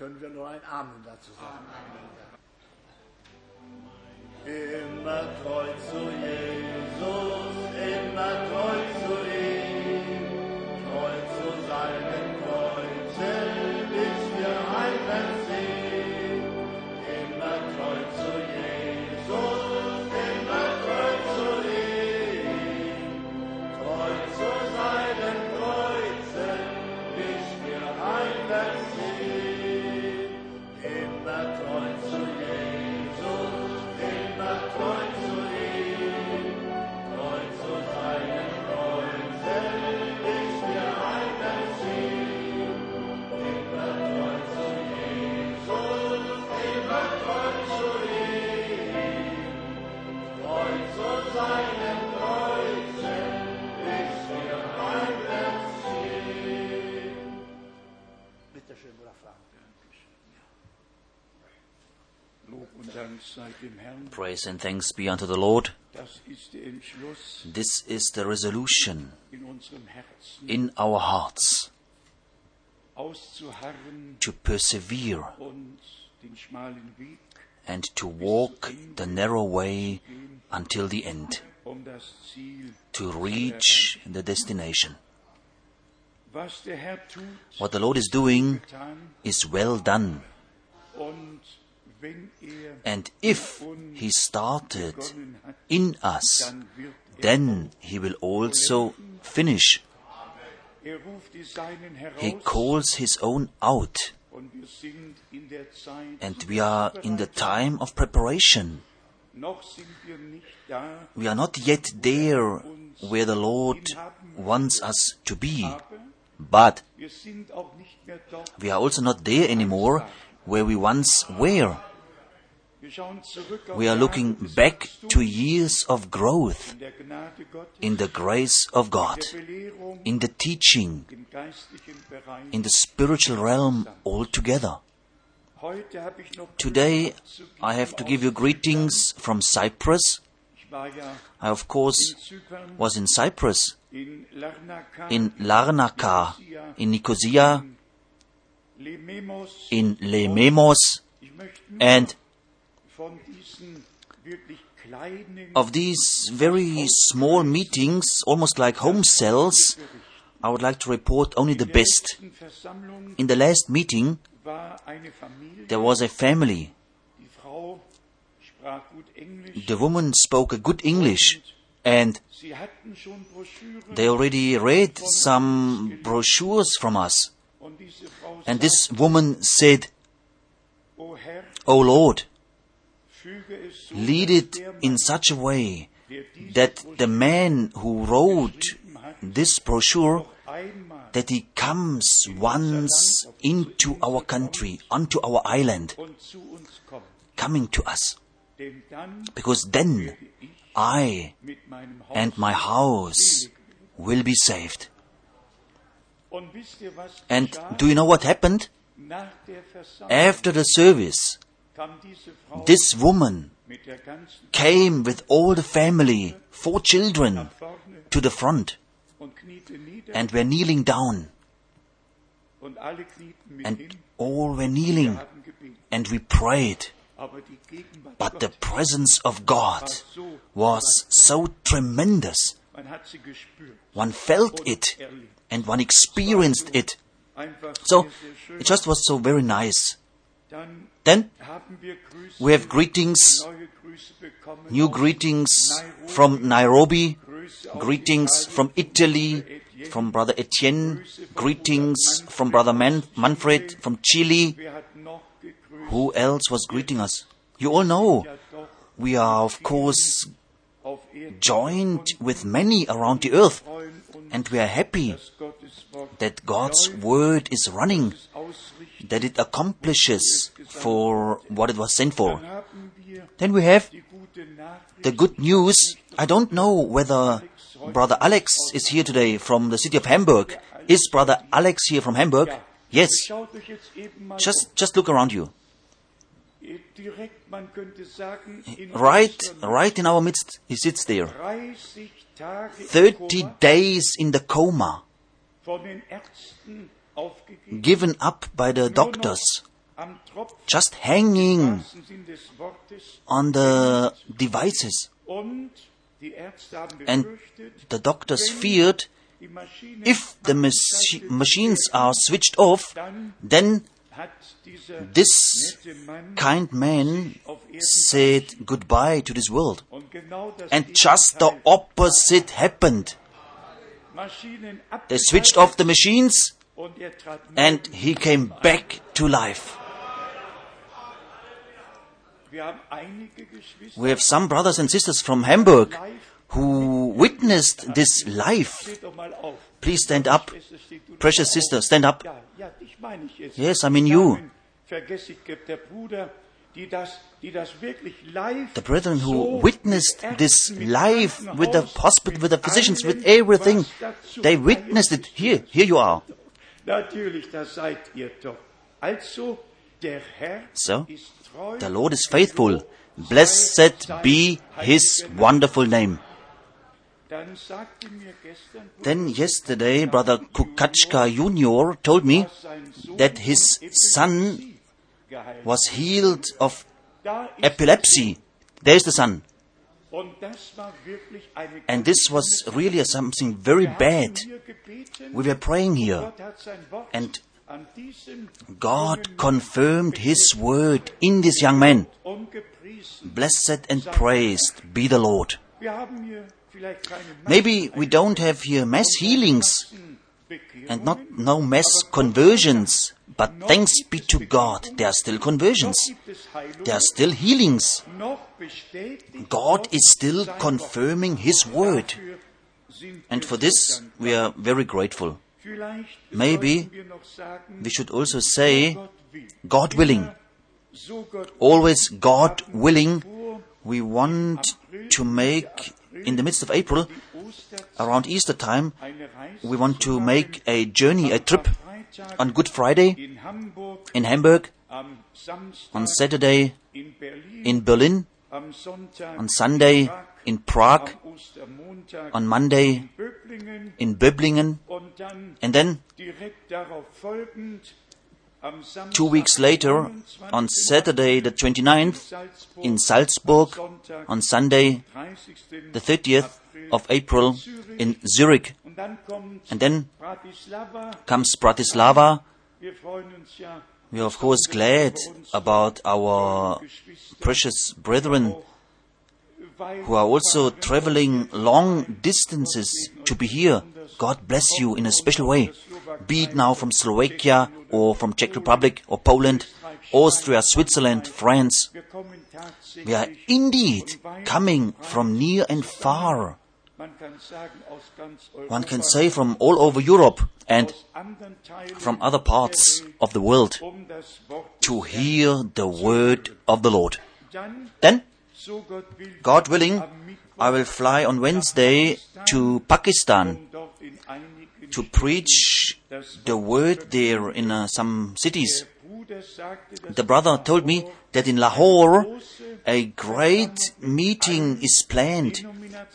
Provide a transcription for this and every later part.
können wir nur ein Amen Praise and thanks be unto the Lord. This is the resolution in our hearts to persevere and to walk the narrow way until the end, to reach the destination. What the Lord is doing is well done. And if He started in us, then He will also finish. He calls His own out, and we are in the time of preparation. We are not yet there where the Lord wants us to be, but we are also not there anymore where we once were. We are looking back to years of growth in the grace of God, in the teaching, in the spiritual realm altogether. Today I have to give you greetings from Cyprus. I of course was in Cyprus, in Larnaca, in Nicosia, in Lememos, and von diesen wirklich kleinen of these very small meetings, almost like home cells, I would like to report only the best. In the last meeting, war eine Familie. there was a family. Die Frau sprach gut Englisch. The woman spoke a good English, and Sie hatten schon Broschüren. they already read some brochures from us. und diese Frau And this woman said, O Lord, füge es so, lead it in such a way that the man who wrote this brochure that he comes once into our country, onto our island, coming to us. Because then I and my house will be saved. And do you know what happened? After the service, this woman mit der ganzen came with all the family, four children, to the front und kniete nieder and were kneeling down. und alle knieten mit And all were kneeling and we prayed. Aber die Gegenwart But the presence of God was so tremendous. man hat sie gespürt One felt it and one experienced it. So sehr, sehr schön. it just was so very nice. Then haben wir Grüße, we have greetings, neue Grüße bekommen. new greetings from Nairobi, greetings from Italy, from Brother Etienne, greetings from Brother Man- Manfred from Chile. Wer hat noch gegrüßt? Who else was greeting us? You all know we are, of course, joined with many around the earth. And we are happy dass Gottes Wort that God's word is running, that it accomplishes for what it was sent for. Then we have the good news. I don't know whether Brother Alex is here today from the city of Hamburg. Is Brother Alex here from Hamburg? Yes. Just, just look around you. Right, right in our midst, he sits there. 30 Tage im 30 Koma days in the coma, given up by the doctors, just hanging wahrsten Sinn des Wortes on the devices. und die Ärzte haben And the doctors feared if the machi- machines are switched off, then this kind man said goodbye to this world. und genau das And just the opposite happened. They switched off the machines and he came back to life. Wir haben einige Geschwister, We have some brothers and sisters from Hamburg who witnessed this live. steht doch mal auf. Please stand up. Es steht, du Precious sister, stand up. Ja, ja, dich meine ich jetzt. Yes, I mean you. Namen Vergesse ich, gibt der Bruder, die das, die das wirklich live. The brethren who witnessed this live with the hospital, with the physicians, with everything, they witnessed it. Here, here you are. Natürlich, da seid ihr doch. Also, So. The Lord is faithful. Blessed be his wonderful name. Dann sagte mir gestern, Then yesterday, Brother Kukachka Jr. told me dass sein Sohn that his son. Was healed of epilepsy. There's the son. Und das war wirklich eine And this was really something very bad. We were praying here, Gott hat sein Wort and God confirmed his word in this young man. Blessed and praised be the Lord. Wir haben hier vielleicht keine Maybe we don't have here mass healings and not no mass conversions, but thanks be to God, there are still conversions. There are still healings. God is still confirming His word. And for this, we are very grateful. Maybe We should also say, God willing, always God willing, we want to make, in the midst of April, around Easter time, we want to make a journey, a trip on Good Friday in Hamburg, in Hamburg, am Samstag on Saturday in Berlin, in Berlin, am Sonntag on Sunday in Prague, on Monday in Böblingen in Böblingen, und dann and then direkt darauf folgend am Samstag two weeks later, on Saturday the 29th, in Salzburg, on Sunday the 30th of April in Zurich, and then comes Bratislava. We are of course glad about our precious brethren who are also traveling long distances to be here. God bless you in a special way. Be it now from Slovakia or from Czech Republic or Poland, Austria, Switzerland, France. We are indeed coming from near and far. Man kann sagen aus ganz Europa, One can say from all over Europe and aus anderen Teilen from other parts of the world um to hear the word of the Lord. Then, so Gott will God willing, I will fly on Wednesday to Pakistan um dort in einigen to preach the word there in uh, some cities. Bruder sagte dass The brother told me that in Lahore a great meeting is planned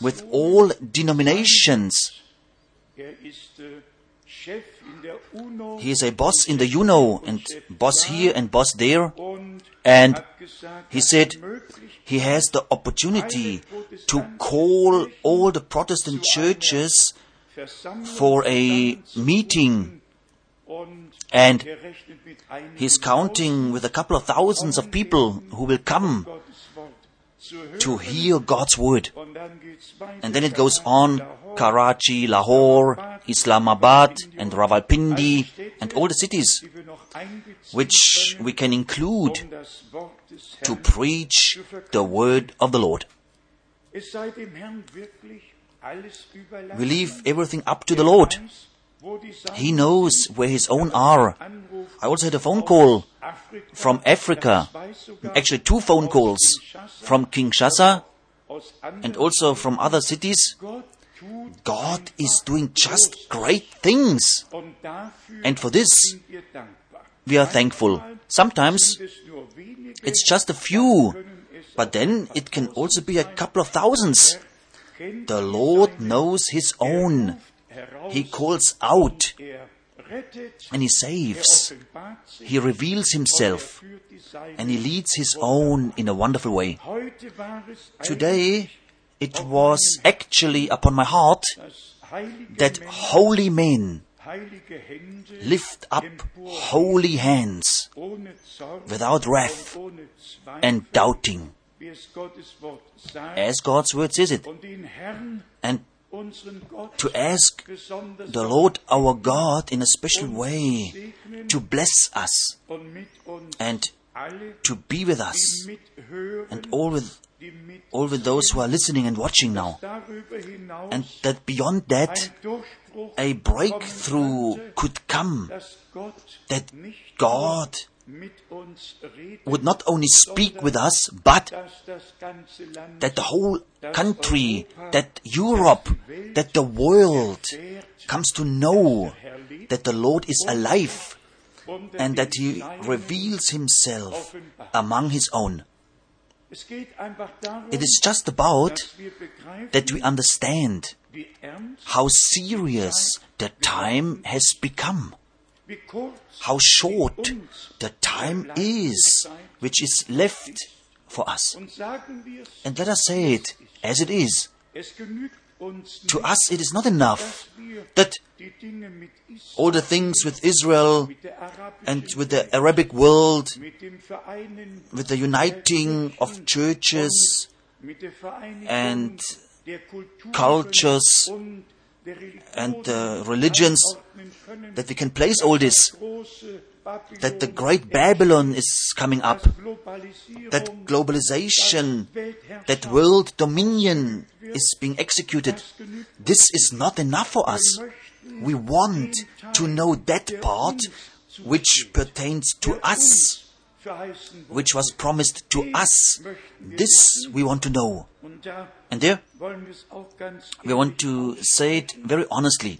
with all denominations. He is a boss in the UNO and boss here and boss there. And he said he has the opportunity to call all the Protestant churches for a meeting and he's counting with a couple of thousands of people who will come to hear God's word. Und dann geht's weiter. And then it goes on Karachi, Lahore, Islamabad, and Rawalpindi, and all the cities die wir noch einbeziehen which we can include können, das Wort des to preach the word of the Lord. Es sei dem Herrn wirklich alles überlassen. We leave everything up to the Lord. He knows where his own are. I also had a phone call from Africa. Actually, two phone calls from Kinshasa and also from other cities. God is doing just great things. And for this, we are thankful. Sometimes it's just a few, but then it can also be a couple of thousands. The Lord knows His own. He calls out and He saves. He reveals Himself and He leads His own in a wonderful way. Today, it was actually upon my heart that holy men lift up holy hands without wrath and doubting, as God's word says it, and to ask the Lord our God in a special way to bless us und mit uns and to be with us and all with all with those who are listening and watching now. And that beyond that a breakthrough could come that God nur mit uns redet, would not only speak with us, but dass das ganze Land that the whole country, that Europe, that the world comes to know that the Lord is alive er and that He reveals Himself among His own. Es geht einfach darum, It is just about dass wir begreifen, that we understand how serious the time has become, how short the time is which is left for us. und sagen wir es, And let us say it as it is. es genügt uns To us, it is not enough that die Dinge mit Israel, all the things with Israel mit der arabischen and with the Arabic world, mit dem Vereinen, with the uniting of churches mit der Vereinigung and cultures und der Religionen and the religions, that we can place all this, that the great Babylon is coming up, that globalization, that world dominion is being executed. This is not enough for us. We want to know that part which pertains to us, which was promised to us. This we want to know. And there, we want to say it very honestly.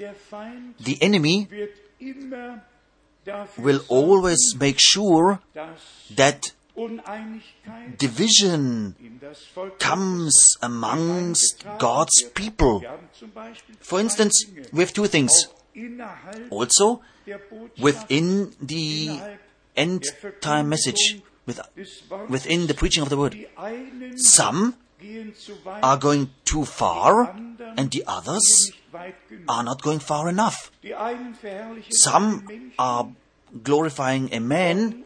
The enemy will always make sure that division comes amongst God's people. For instance, we have two things. Also, within the end time message, with, within the preaching of the word, some are going too far and the others are not going far enough. Some are glorifying a man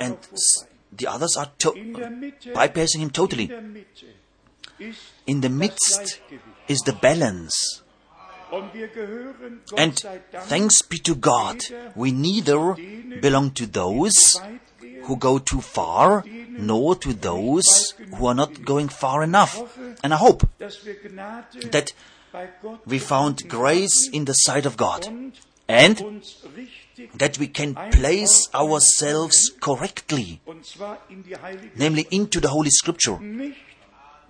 and the others are to- bypassing him totally. In the midst is the balance. Und wir gehören, Gott And thanks be to God, we neither belong to those who go too far, nor to those who are not going far enough. And I hope dass wir Gnade that we found grace in the sight of God and that we can place ourselves correctly, und zwar in die Heilige namely into the Holy Scripture. nicht,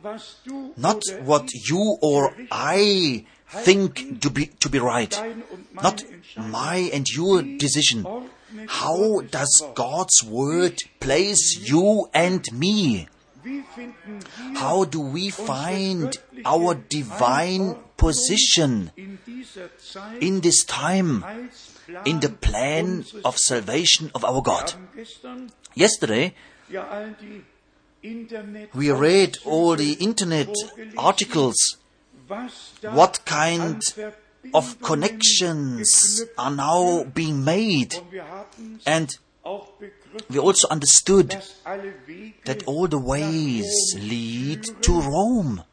was du Not what you or I think to be, to be right. Not my and your decision. How does God's word place you and me? How do we find our divine position in this time in the plan of salvation of our God? Yesterday, we read all the internet articles. What kind of connections are now being made? And we also understood that all the ways lead to Rome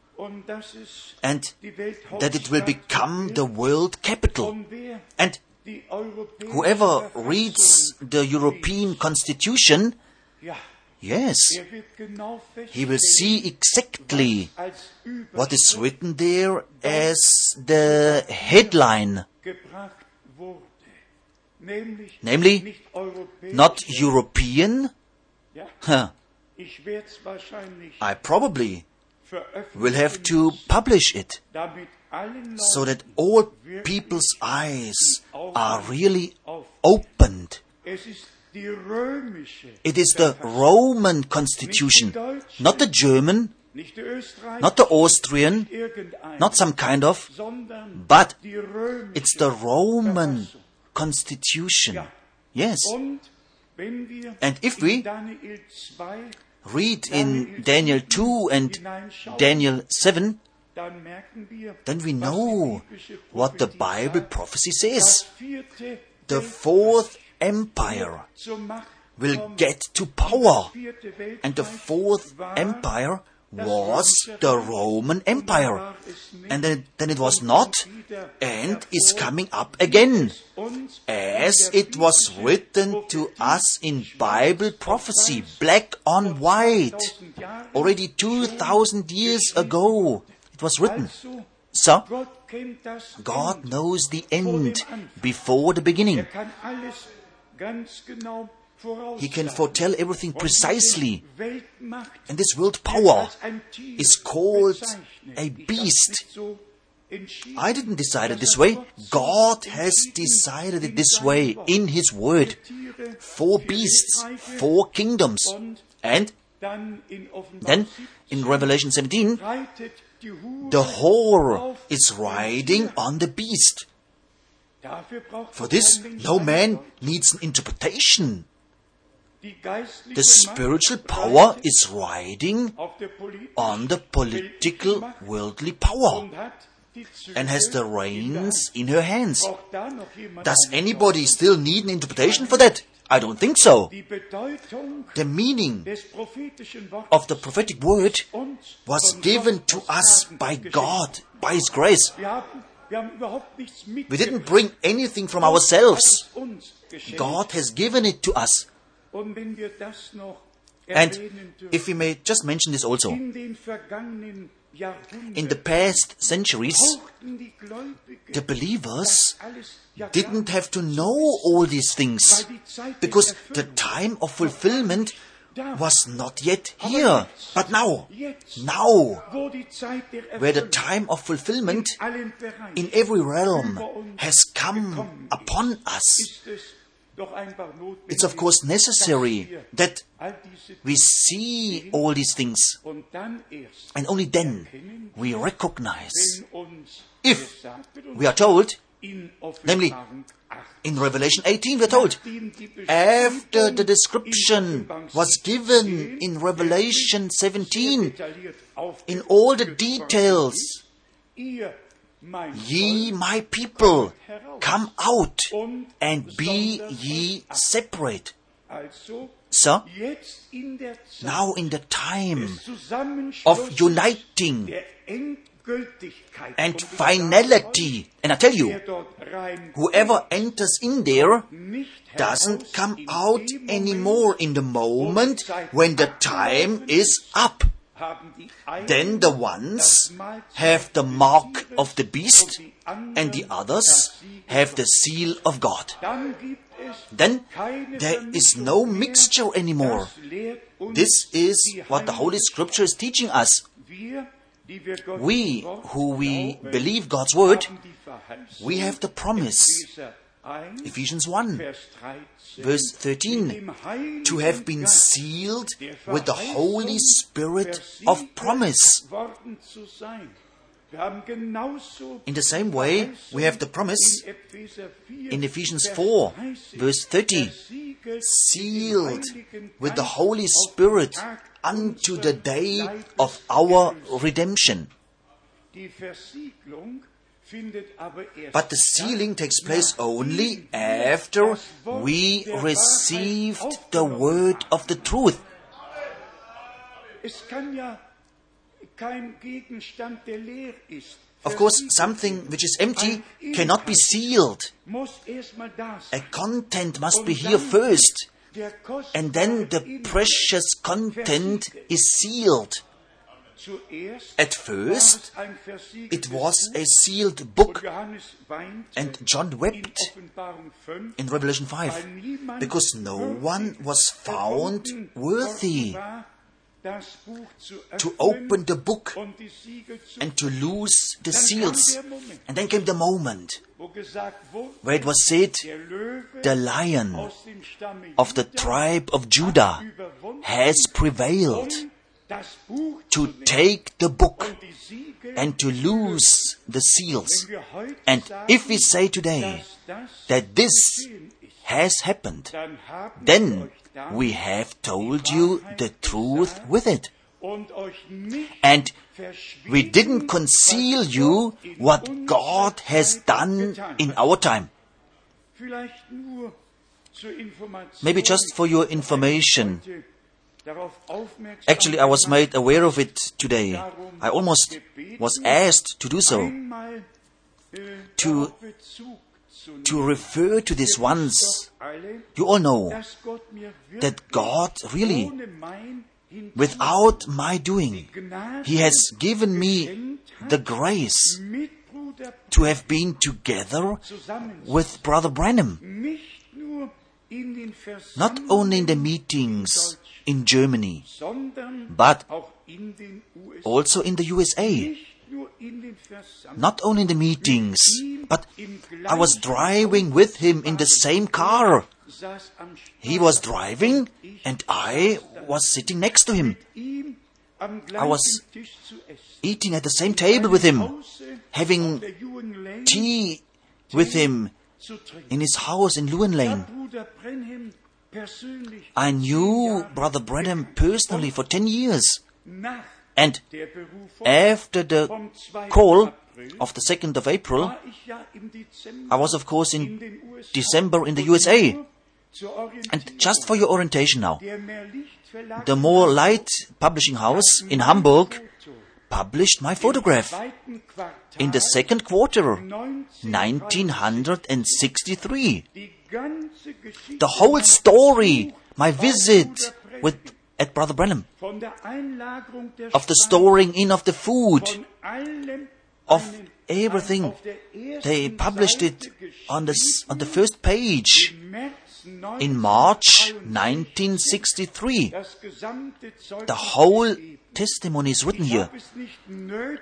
and that it will become the world capital. And whoever reads the European Constitution Yes, he will see exactly what is written there as the headline, Namely, not European. Huh. I probably will have to publish it so that all people's eyes are really opened. Es ist die römische, It is the Roman constitution, not the German, nicht die Österreich, not the Austrian, not some kind of, but it's the Roman constitution. Yes. Und wenn wir And if we read in Daniel 2 and Daniel 7, dann merken wir, then we know what the Bible prophecy says. The fourth empire will get to power. Das vierte Weltreich And the fourth empire was the Roman Empire. war es nicht. And then, then it was not, and is coming up again. As it was written to us in Bible prophecy, black on white, already 2000 years ago. It was written. So, Gott kennt das God knows the end before the Er beginning. Kann alles ganz genau voraussagen. He can foretell everything precisely. And this world power als ein Tier is called a beast. nicht so entschieden. I didn't decide it er this way. God has decided it this way in His Word. Four beasts, four kingdoms. And dann in Offenbarung then in Revelation 17, reitet die Hure the whore is riding on the beast. For this, no man needs an interpretation. The spiritual power is riding auf der politischen, on the political, worldly power und hat die Zügel and has the reins in her hands. Braucht da noch jemand Does anybody still need an interpretation for that? I don't think so. The meaning des prophetischen Wortes of the prophetic word was given to us by. God, by His grace. Wir haben, wir haben überhaupt nichts We didn't bring anything from ourselves. hat es uns geschenkt. God has given it to us. Und wenn wir das noch And if we may just mention this also, in den vergangenen Jahrhunderten in the past centuries, brauchten die Gläubigen the believers alles ja gar didn't have to know all these things weil die Zeit because the time of fulfillment. Was not yet here. But now, now, wo die Zeit der where the time of fulfillment in allen Bereichen in every realm has come upon us, ist es doch einfach notwendig, it's of course necessary that we see all these things und dann erst, and only then we recognize If gesagt wird, und we are told namely, Offenbarung 8, in Revelation 18 we're told after the description was given in Revelation 17 in all the details Ye my people come out and be ye separate. So now in the time of uniting and finality and I tell you whoever enters in there doesn't come out anymore in the moment when the time is up then the ones have the mark of the beast and the others have the seal of God. Dann gibt es Then there is no mixture anymore. Das lehrt uns This is what the Holy Scripture is teaching us. We who we believe God's word, we have the promise. Ephesians 1 verse 13 to have been sealed with the Holy Spirit of promise. In the same way, we have the promise in Epheser 4, in Ephesians 4, verse 30, sealed with the Holy Spirit unto the day of our redemption. Die Versiegelung findet aber erst But the sealing takes place only after we received the word of the truth. Es kann ja kein Gegenstand, der leer ist. Of course, something which is empty cannot be sealed. Muss erstmal da A content must be here first. And then the precious content is sealed. At first, it was a sealed book, and John wept in Revelation 5 because no one was found worthy to open the book and to loose the seals. And then came the moment where it was said, The lion aus dem Stamme of the tribe of Judah has prevailed to take the book und die Siegel and to loose the seals. Wenn wir heute And if we say today that this has happened, dann haben wir then we have told you the truth with it. Und euch nicht And we didn't conceal you what God has done in our time. Vielleicht nur zur Information. Maybe just for your information. Er aufmerksam Actually, I was made aware of it today. I almost was asked to do so, äh, to- darauf Bezug zu nehmen. to refer to this once. You all know dass Gott mir that God really, ohne mein Hinzu- without my doing, He has given me the grace to have been together with Brother Branham. Not only in the meetings in Germany, but also in the USA. Not only in the meetings, but I was driving with him in the same car. He was driving and I was sitting next to him, I was gleichen Tisch zu essen. eating at the same table with him, having auf der Ewing Lane tea with him in his house in Lewin Lane. Bruder Branham persönlich I knew Brother Branham personally for 10 years. And after the call of the 2nd of April, war ich ja im Dezember I was of course in in den USA. December in the USA. And just for your orientation now, the More Light Publishing House in Hamburg published my photograph in the second quarter, 1963. die ganze Geschichte The whole story, my visit with at Brother der of the storing in of the food, of everything. They published it on the on the first page in March 1963. 1963. Das gesamte Zeugnis The whole testimony is written here.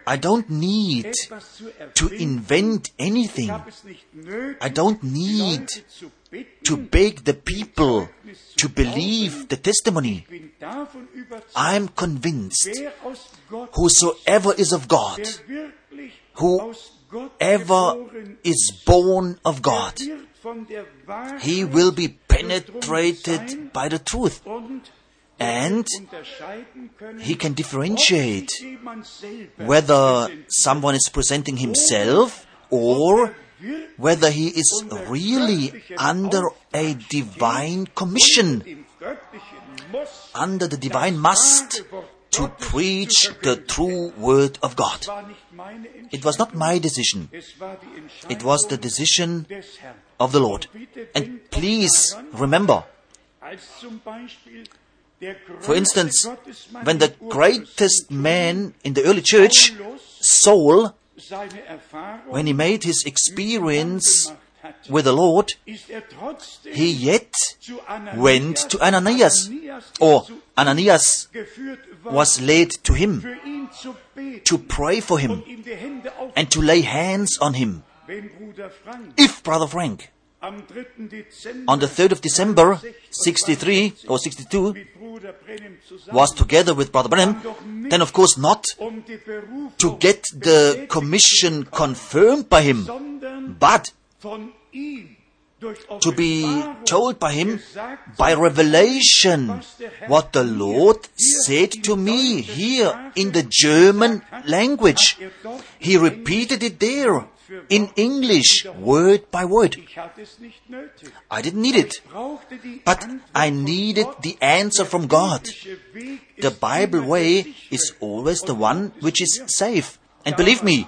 I don't need to invent anything. I don't need to beg the people to believe the testimony. Überzeugt, I'm convinced whosoever is of God, who ever is born of God, he will be penetrated by the truth. And he can differentiate whether someone is presenting himself or whether he is really under a divine commission, under the divine must to preach the true word of God. It was not my decision. It was the decision of the Lord. And please remember, for instance, when the greatest man in the early church, Saul, when he made his experience with the Lord, he yet went to Ananias, or Ananias was led to him to pray for him and to lay hands on him. If Brother Frank, am 3. Dezember on the 3rd of December 63 or 62, mit Bruder Branham zusammen was together with Brother Branham, then of course not to get the commission confirmed by him, but to be told by him by revelation what the Lord said to me here in the German language. He repeated it there in English, word by word. Ich hatte es nicht nötig. I didn't need it, but I needed the answer from God. The Bible way is always the one which is safe. And believe me,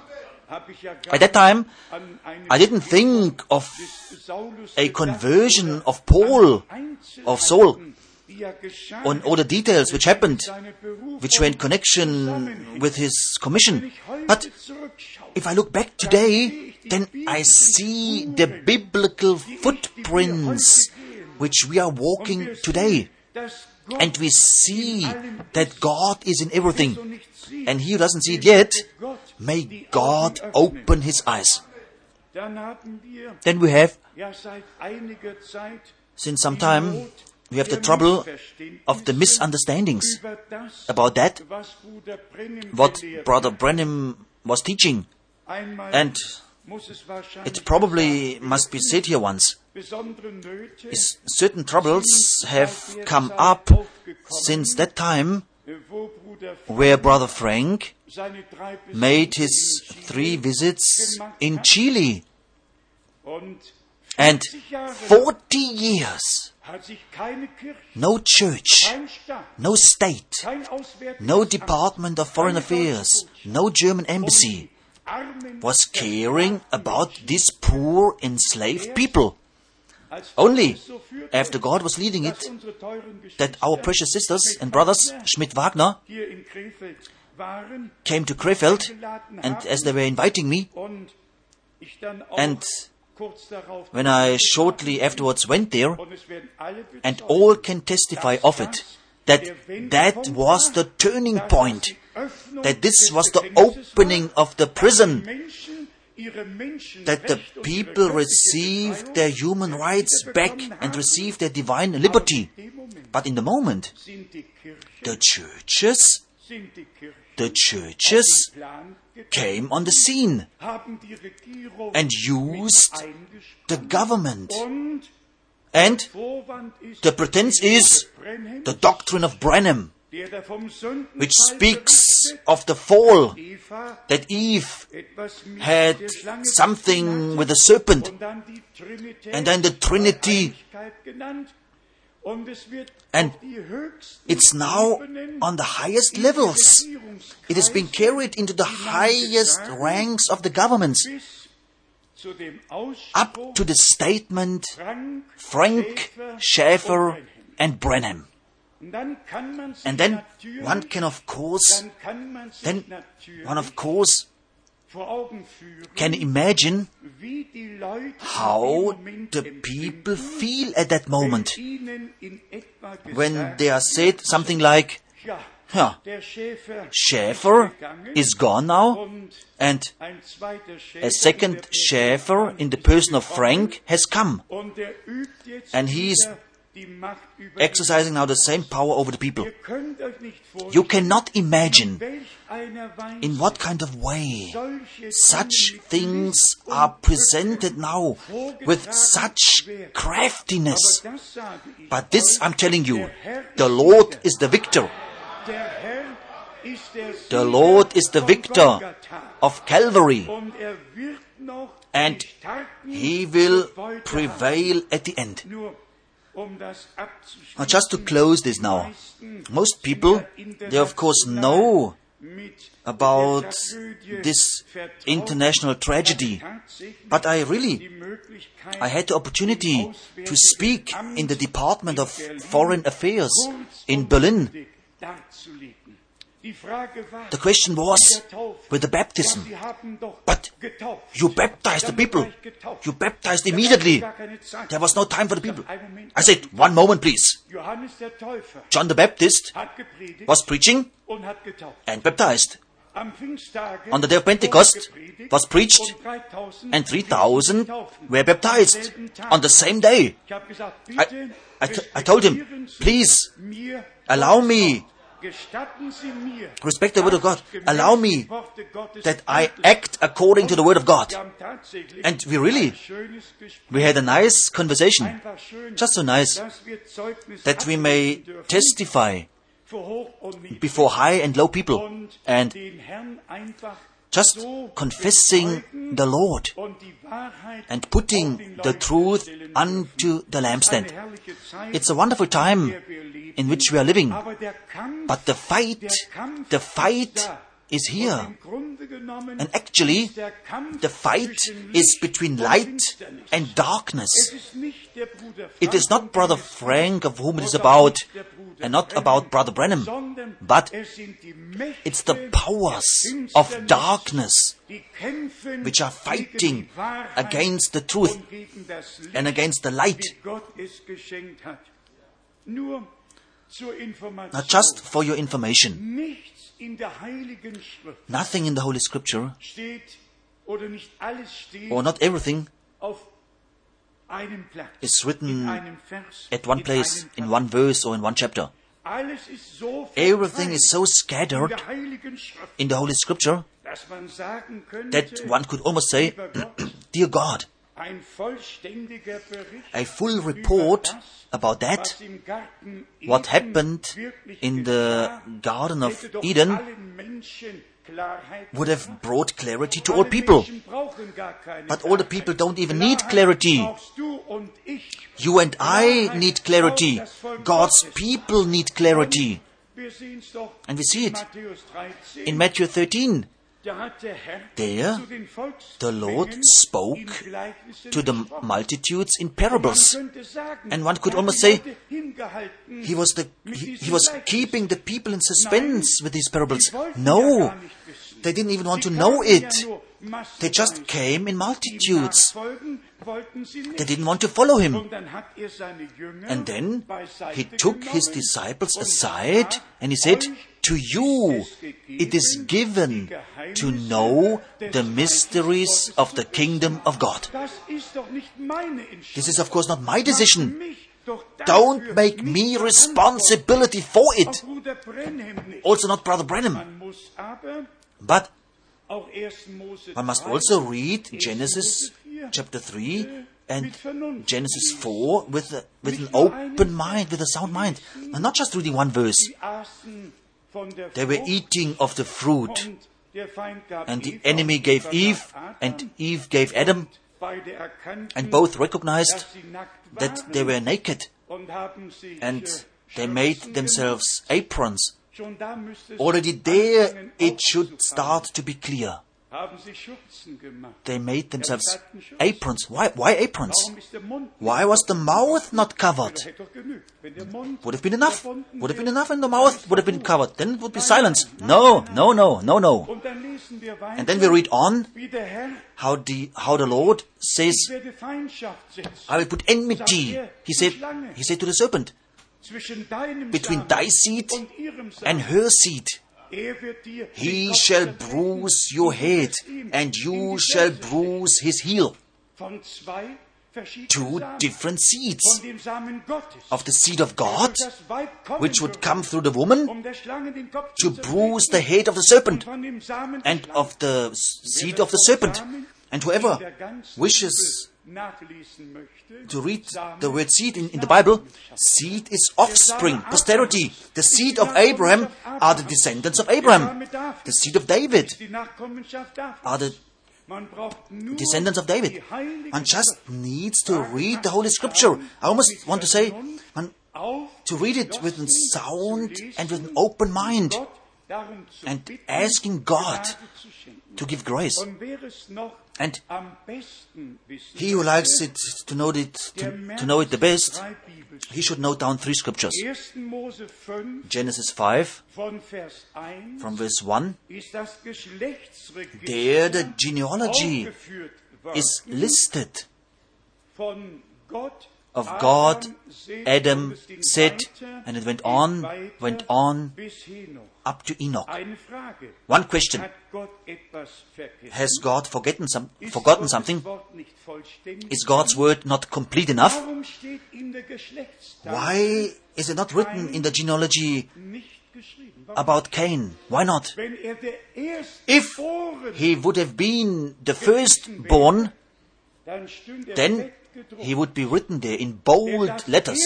Hab ich ja gar at that time, I didn't think of a conversion of Paul of Saul die ja geschah, on all the details which happened, which were in connection with his commission. Wenn ich heute But if I look back today, then I see the biblical footprints which we are walking today. And we see that God is in everything. And he who doesn't see it yet, may God open his eyes. Then we have, since some time, we have the trouble of the misunderstandings about that, what Brother Branham was teaching. And it probably must be said here once. certain troubles have come up since that time where Brother Frank made his three visits in Chile. And 40 years, no church, no state, no Department of Foreign Affairs, no German embassy was caring about these poor enslaved people. Only after God was leading it that our precious sisters and brothers, Schmidt Wagner, came to Krefeld and as they were inviting me, And when I shortly afterwards went there, and all can testify of it, that that was the turning point, that this was the opening of the prison, that the people received their human rights back and haben. received their divine liberty. Aber in dem Moment But in the moment, sind die Kirchen, the churches, sind die Kirchen the churches auf den Plan gekommen, came on the scene haben die Regierung and used the government. And the pretense is the doctrine of Branham, der da vom Sündenfall which speaks of the fall, that Eve had something with the serpent. und dann die Trinität And then the Trinity. Dreieinigkeit genannt. Und es wird And auf die höchsten It's now on the highest levels. It has been carried into the highest ranks of the governments, bis zu dem up to the statement Frank, Schäfer Branham. and Branham. And then one can of course, dann kann man sich then one of course vor Augen führen, can imagine wie die Leute how in dem Moment the people feel at that moment. wenn ihnen in etwa when they are said something like, ja, Schäfer, Schäfer ist gegangen is gone now, and ein zweiter Schäfer a second Schäfer in the person of Frank has come, und der übt jetzt And he is wieder die Macht über exercising now the same power over the people. Ihr könnt euch nicht vorstellen, You cannot imagine welch einer Weise in what kind of way such things are presented now with such craftiness. Aber das sage ich But this I'm telling you, the Lord is the victor. Der Herr ist der The Lord is the victor of Calvary, er and he will prevail at the end. Um Now, just to close this now, most people, they of course know about this international tragedy, but I really I had the opportunity to speak in the Department of Foreign Affairs in Berlin. The question was with the baptism. Sie haben doch But. You baptized the people. war ich getauft. You baptized Da gab es immediately. gar keine Zeit. There was no time for the people. I said, one moment please. Johannes der Täufer John the Baptist was preaching und hat getauft. and baptized. On the day of Pentecost was preached and 3,000 were baptized Am selben Tag. on the same day. I, I, t- I told him, please allow me, Wort. Gestatten Sie mir, respect the word of God, allow me that I act according to the word of God. Wir haben tatsächlich And we really- ein schönes Gespräch, We had a nice conversation, just so nice, dass wir Zeugnis that we may testify für hoch und niedrig before high and low people and den Herrn einfach just confessing the Lord and putting the truth unto the lampstand. It's a wonderful time in which we are living, but the fight, the fight is here. And actually, the fight is between light and darkness. It is not Brother Frank of whom it is about, and not about Brother sondern but es sind die Mächte it's the powers of darkness which are fighting against the truth und gegen das Licht, and against the light. wie Gott es geschenkt hat. Nur zur Information. Now, just for your information, Nichts in der Heiligen Schrift nothing in the Holy Scripture, steht oder nicht alles steht or not everything, auf einem Platz, is written in einem Vers, at one place, in one verse, or in one chapter. Alles ist so Everything is so scattered der Heiligen Schrift, in the Holy Scripture dass man sagen könnte, that one could almost say, Dear God, ein vollständiger Bericht a full report about that, was im Garten what happened in the Garden of Eden, allen Menschen Klarheit would have brought clarity to all people. But all the people don't even need clarity. You and I need clarity. God's people need clarity. And we see it In Matthew 13, da hat der Herr There the Lord spoke to the multitudes in parables. And one could er almost say, He was the he, he was keeping the people in suspense with these parables. Die wollten ja No, gar nicht wissen. they didn't even want to know it. They just came in multitudes. nachfolgen wollten sie nicht. They didn't want to follow him. Und dann hat er And then he took his disciples aside and he said, "Euch To you it is given to know the mysteries of the kingdom of God. This is, of course, not my decision. Don't make me responsibility for it. Also not Brother aber But 1. Must also read Genesis chapter 3 and Genesis 4 with, a, with an open mind, with a sound mind. And not just reading one verse. Sie aßen von der They were eating of the fruit. und der Feind gab And the enemy gave Eve, and Eve gave Adam, and both recognized dass sie nackt that they were naked, und haben sich and they made themselves aprons. gemacht. Schon da müsste es Already there it should start to be clear. Haben sie Schürzen gemacht. They made themselves aprons. Why, why aprons? Warum ist der Mund Why was the mouth not covered? hätte doch genügt. Wenn der Mund Would have been enough. Would have been enough and the mouth would have been covered. Then it would be silence. No, no, no, no, no. Und dann lesen wir weiter, And then we read on wie der Herr, how the, how the Lord says, werde Feindschaft setzen I will put enmity. He said, he said to the serpent, between thy seed und ihrem Samen. and her seed. He shall bruise your head, and you shall bruise his heel. Two different seeds of the seed of God, which would come through the woman to bruise the head of the serpent, and of the seed of the serpent. And whoever wishes to read the word seed in, in the Bible, seed is offspring, posterity. The seed of Abraham are the descendants of Abraham. The seed of David Die Nachkommenschaft Davids. are the Man braucht nur descendants of David. One just needs to read the Holy Scripture. I almost want to say, man, to read it with a sound and with an open mind Gott darum zu and asking God Gnade zu schenken. to give grace. Und wer es noch And am besten wissen he who likes it to know it, to, to know it the best, he should note down three scriptures. 1. Mose 5 Genesis 5 von Vers 1 from verse 1. ist das There the genealogy is listed of God, Adam, Seth, and it went on, went on up to Enoch. One question. Has God forgotten, some, forgotten something? Is God's word not complete enough? Why is it not written in the genealogy about Cain? Why not? If he would have been the firstborn, then. He would be written there in bold letters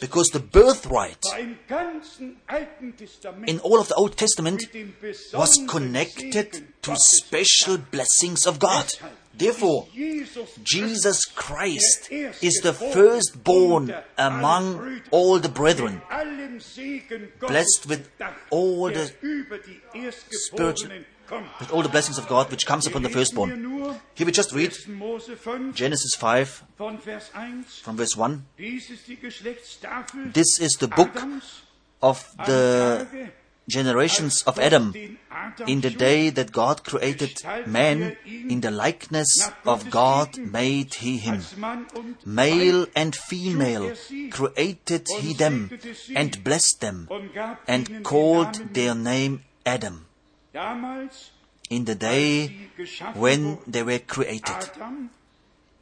because the birthright war im ganzen Alten Testament in all of the Old Testament was connected to special blessings of God. Therefore, Jesus Christ is the firstborn among all the brethren, Mit allem Segen Gottes blessed with all the spiritual. With all the blessings of God which comes upon the firstborn. Here we just read 1. Mose 5 Genesis 5 von Vers 1. from verse 1. Dies ist die Geschlechtstafel This is the book of the generations of Adam in the day that God created man in the likeness of God made he him. Als Mann und Male and female er created he them and blessed them und gab ihnen and called their name Adam in the day when they were created. Adam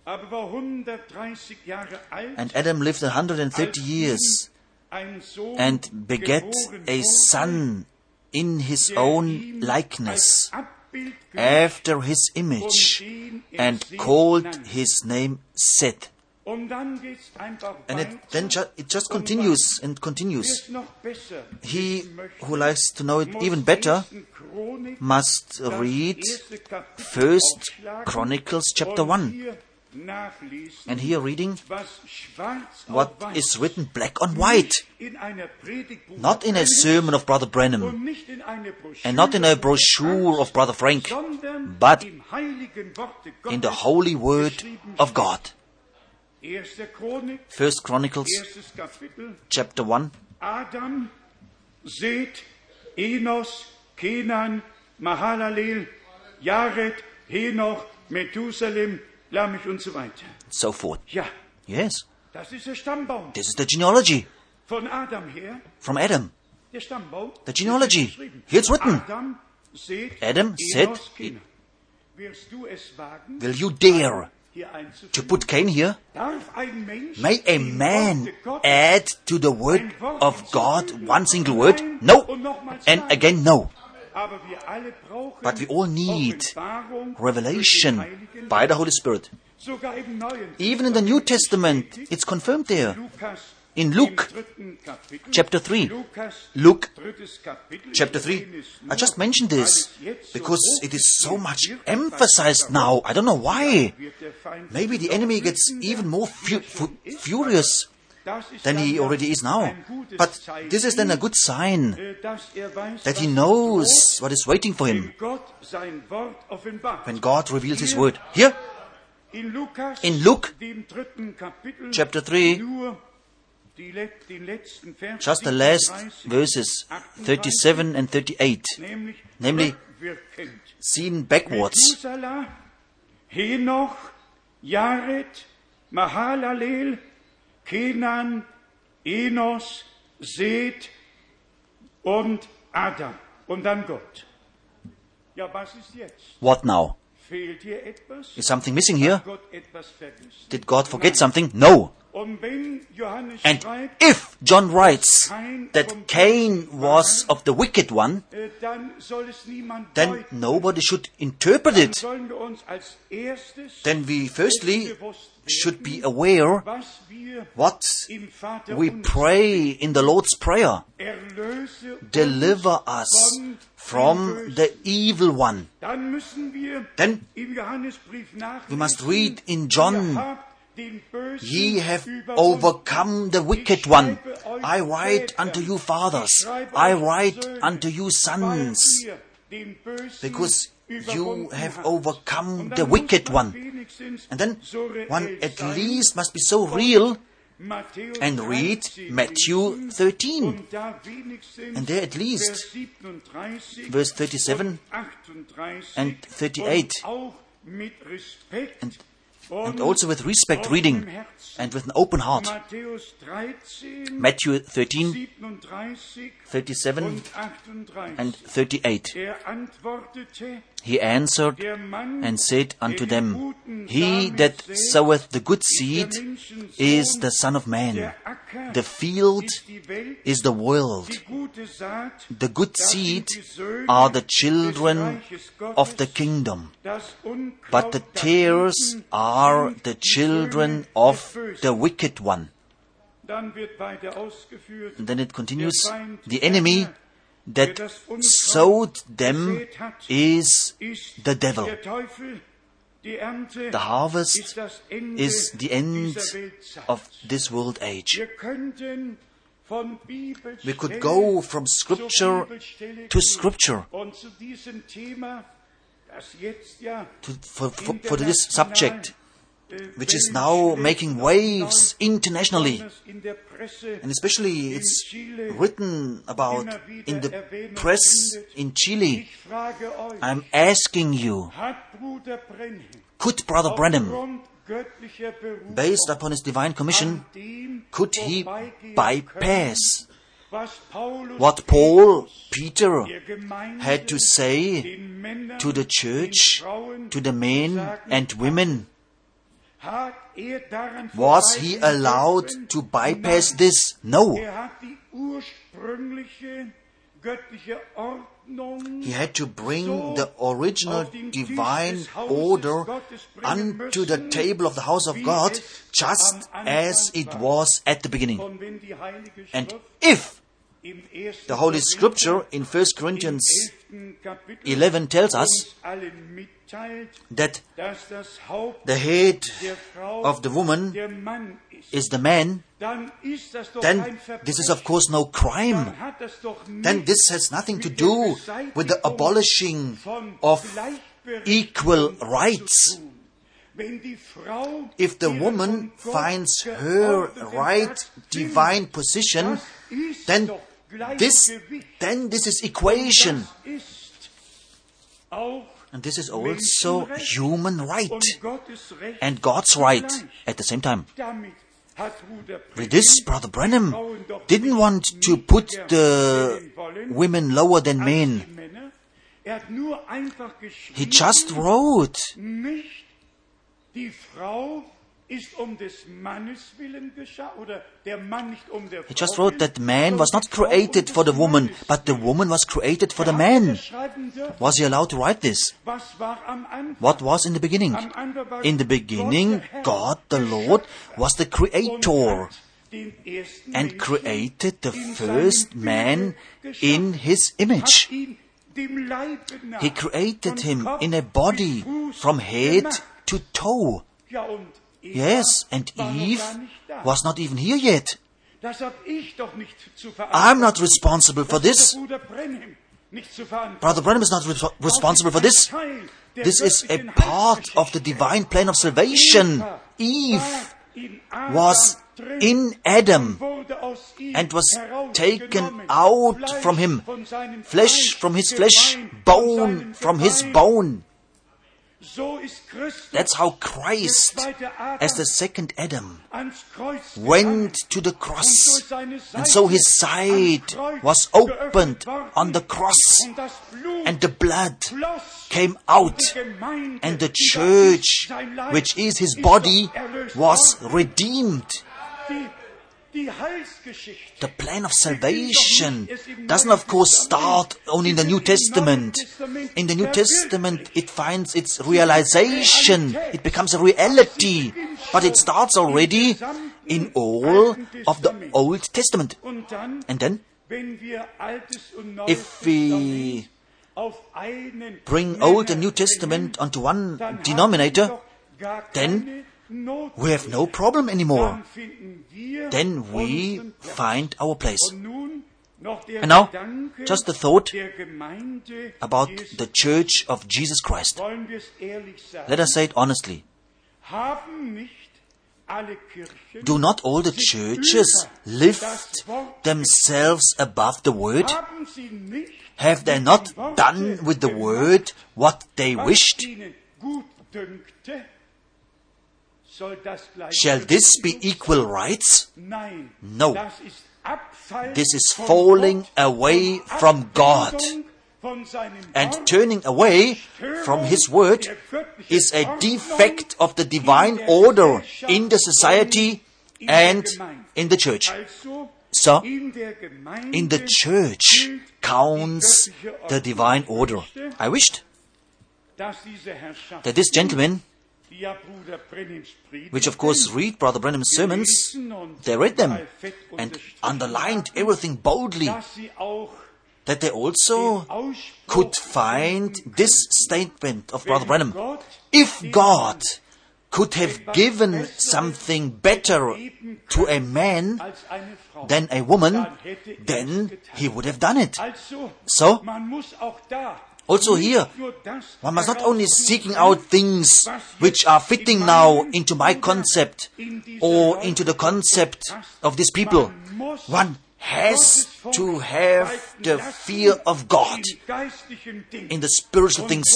aber war 130 Jahre alt, And Adam lived 130 years ihm ein Sohn and begat a son in his own likeness als Abbild gemacht after his image er and called his name Seth. Und dann geht's einfach And it then ju- it just continues and continues. es noch besser He who likes to know it even better must read First Chronicles chapter 1 and here reading what is written black on white, in einer Predigtbuch not in a sermon of Brother Branham und nicht in eine Broschüre, and not in a brochure of Brother Frank, but im heiligen Worte in the holy word of. God. First Chronicles chapter 1 Adam, Seth, Enos, Kenan, Mahalalel, Jared, Henoch, Methusalem, Lamech und so weiter. so forth. Ja, Yes, das ist der Stammbaum. this is the genealogy Von Adam her, from Adam. der Stammbaum. The genealogy. Here it's written. Adam, Seth, Adam, Enos, Seth, Kenan. Wirst du es wagen, Will you dare to put Cain here? Darf ein Mensch May a man add to the word of God one single word? No. And again, no. Aber wir alle brauchen But we all need Revelation durch den Heiligen by the Holy Spirit. Sogar im Neuen Even in the New Testament, it's confirmed there. In Luke chapter 3. Luke chapter 3. I just mentioned this because it is so much emphasized now. I don't know why. Maybe the enemy gets even more fu- fu- furious than he already is now. But this is then a good sign that he knows what is waiting for him when God reveals his word. Here, In Luke, chapter 3, just the last verses 37 and 38, nämlich, nämlich seen backwards. Henoch, Jared, Mahalalel, Kenan, Enos, Seth und Adam. Und dann Gott. Ja, was ist jetzt? What now? Is something missing here? Gott etwas vergessen? Did God forget something? No. Und wenn Johannes And if John writes that Cain was of the wicked one, äh, dann soll es niemand then nobody should interpret it. sollen wir uns als erstes Then we firstly should be aware what we pray in the Lord's Prayer. Deliver us from the evil one. Dann müssen wir Then im Johannesbrief nachlesen. we must read in John, Ihr habt den Bösen Ye have overcome the wicked one. I write unto you fathers. I write unto you sons. ihr den Bösen Because you have overcome the wicked one. And then one at least must be so real and read Matthew 13. und da wenigstens And there at least verse 37 and 38. und auch mit Respekt And- And also with respect reading and with an open heart. Matthew 13, 37 37 und 38. and 38. er He answered and said unto them, He that soweth the good seed is the Son of Man. The field ist die Welt, is the world. Die gute Saat, The good seed are the children of the kingdom. But the tares are the children of the wicked one. Dann wird weiter ausgeführt, And then it continues, the enemy that sowed them is the devil. der Teufel, die Ernte The harvest ist das Ende is the end of this world age. Wir könnten von we could go from scripture to scripture Und zu diesem Thema, das jetzt ja to, for, for, for this subject, äh, which is now making waves internationally. in der Presse And especially it's written about in the press in Chile. Ich frage euch, I'm asking you, hat Bruder Branham could Brother Branham, aufgrund göttlicher Berufung based upon his divine commission, could he bypass können, was Paulus what Paul, Peter had to say to the church, to the men and women? Er Was he allowed to bypass this? No. He had to bring the original divine order unto the table of the house of God, just as it was at the beginning. And if the Holy Scripture in 1 Corinthians 11. Tells us that dass das Haupt the head of the woman der Mann ist, is the man, dann ist das doch then this is of course no crime. Dann hat das doch Then this has nothing to do with the abolishing of equal rights. tun. Wenn die Frau If the woman finds her right divine position, then this, then this is equation. Das ist auch And this is also human right und Gottes Recht and God's right at the same time. With this, Brother Branham didn't want to put the women lower than men. Er hat nur einfach geschrieben, He just wrote, nicht die Frau ist um des Mannes willen geschaffen oder der Mann nicht um he just wrote that man was not um created for the woman, but the woman was created for the man. Was he allowed to write this? Was war am Anfang? What was in the beginning? Am Anfang war In the beginning, God the Lord was the creator hat den ersten and created the first man in his image. ihn dem Leibe nach He created him in a body from head to toe. Ja, und Eva Yes, and Eve gar nicht da. was not even here yet. Das hab ich doch nicht zu I'm not responsible for this. ist Bruder Branham nicht zu verantworten. Brother Branham is not re- responsible for this. This is a part of the divine plan of salvation. Eve war in Adam was in Adam wurde aus ihm and was taken out from him, flesh from his flesh, bone from his bone. So ist Christus That's how Christ, as the second Adam, went to the cross. And so his side was opened on the cross, Und das Blut and the blood came out, and the church, ist, sein Leib, which is his body, was redeemed. Die, die Heilsgeschichte The plan of salvation doesn't, of course, start only in the New Testament. In the New Testament, it finds its realization. It becomes a reality. But it starts already in all of the Old Testament. And then, wenn wir Altes und Neues if we Testament auf einen bring Old and New Testament onto one dann haben wir denominator, then we have no problem anymore. Dann finden wir Then we find our place. Und nun noch der And now, just a thought about the Church of Jesus Christ. Wollen wir es ehrlich sagen? Let us say it honestly. Haben nicht alle Kirchen Do not all the churches lift themselves above the word? haben sie nicht Have they not done with the word what they wished? Shall this be equal rights? No. Das ist Abfall This is falling away from God. Abwendung von seinem And turning away from His word is a defect of the divine order in the society and in the church. So, in der Gemeinde in the church counts the divine order. I wished dass diese Herrschaft, that this gentleman, which of course read Brother Branham's sermons, they read them and underlined everything boldly, that they also could find this statement of Brother. Gott If God could have given something better to a man than a woman, then he would have done it. So, man muss auch da Also here, One must not only seeking out things which are fitting now into my concept or into the concept of these people. One has to have the fear of God die geistlichen Dinge. in the spiritual things.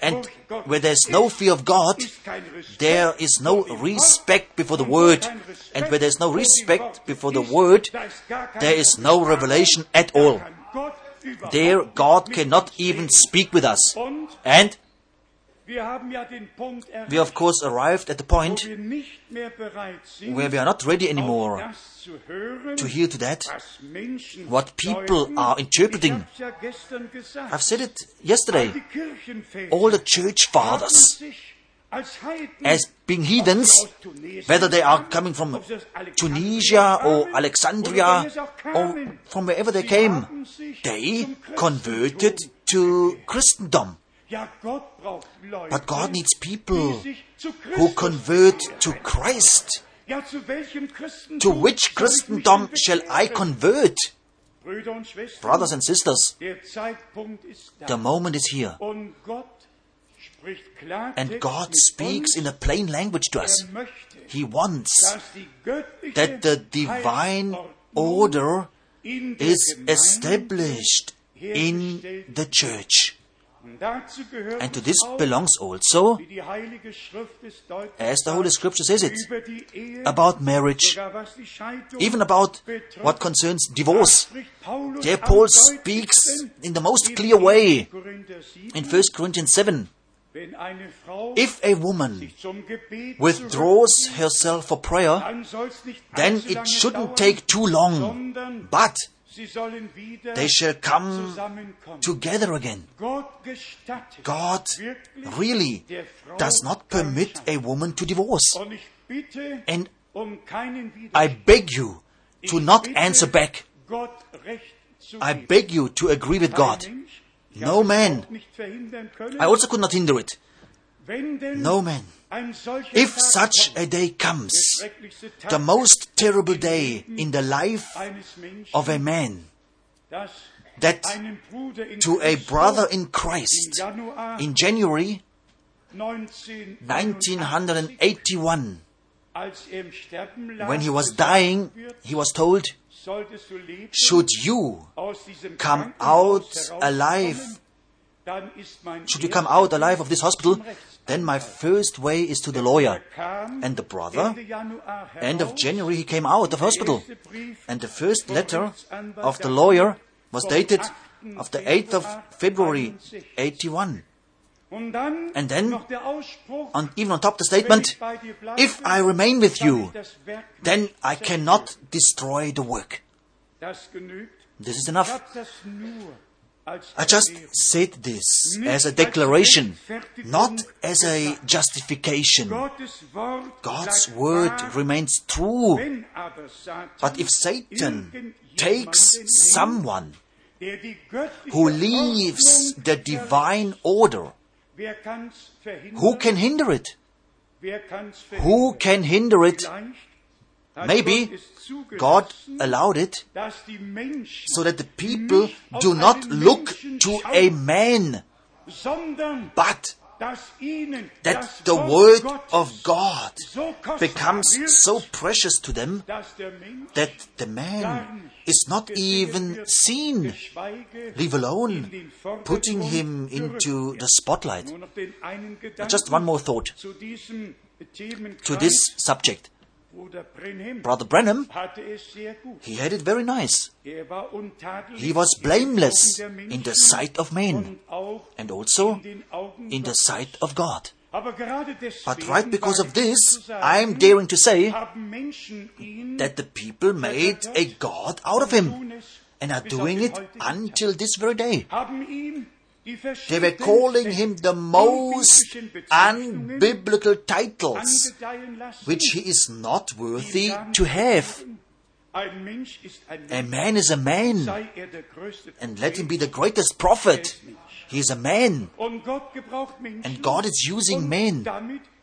And where there's no fear of God, ist kein Respekt there is no respect before the word. And where there's no respect before the word, da ist gar kein there is no revelation at all. There, God cannot even speak with us. And we, of course, arrived at the point where we are not ready anymore to hear to that. what people are interpreting. I've said it yesterday. All the church fathers, as being heathens, whether they are coming from Tunisia or Alexandria or from wherever they came, they converted to Christendom. But God needs people who convert to. Christ. To which Christendom shall I convert? Brothers and sisters, the moment is here. Und Gott spricht klar And God speaks in a plain language to us. He wants dass die göttliche that the divine order is established in the church. Und dazu gehört And to this belongs also, wie die Heilige Schrift es deutlich as the Holy Scripture says it, über die Ehe, about marriage, sogar was die Scheidung even about what concerns divorce. There Paul speaks in the most clear way 1. Korinther 7, in 1 Corinthians 7. Wenn eine Frau If a woman sich zum Gebet withdraws herself for prayer, dann soll's nicht then it shouldn't take too long, but sie sollen wieder they shall come together again. God really does not permit a woman to divorce. Und ich bitte And um I beg you to not answer back. Gott Recht zu I beg you to agree with God. No man. auch nicht verhindern können, I also could not hinder it. No man. If such a day comes, the most terrible day in the life of a man, that einem Bruder in to a brother in Christ in January 1981, 1981, als er im Sterben lag, when he was dying, he was told, solltest du leben, Should you come out alive, dann ist mein should you come out alive of this hospital, then my first way is to the Er lawyer. And the brother, End of. January, he came out of hospital. And the first letter of the lawyer was dated of the 8th of February 81. And then, noch der Ausspruch, And even on top the statement, ich bei dir bleibe, if I remain with you, ich das Werk then I cannot destroy the work. This is enough. habe das nur als I just said this as a declaration, not as a justification. God's word remains true. wenn aber Satan But if Satan takes someone der die göttliche who leaves the divine order, Wer kann's verhindern? Who can hinder it? Who can hinder it? Maybe Gott es zugelassen, God allowed it dass die Menschen so that the people do not look to a man, but that the word of God becomes so precious to them dass der Mensch that the man is not even seen, leave alone in den Vordergrund putting him into the spotlight. Nur noch den einen Gedanken Just one more thought zu diesem Themenkreis. to this subject. Brother Branham, hatte es sehr gut. he had it very nice. Er He was in den Augen blameless in the sight of men and also in den Augen in the sight of God. Aber gerade deswegen, But right because of this, I'm daring to say haben Menschen ihn that the people made a God out of him and are doing it until this very day. They were calling him the most unbiblical titles which he is not worthy to have. Ein Mensch ist ein A man is a man, er and let him be the greatest prophet. He is a man, Und Gott gebraucht Menschen. and God is using men.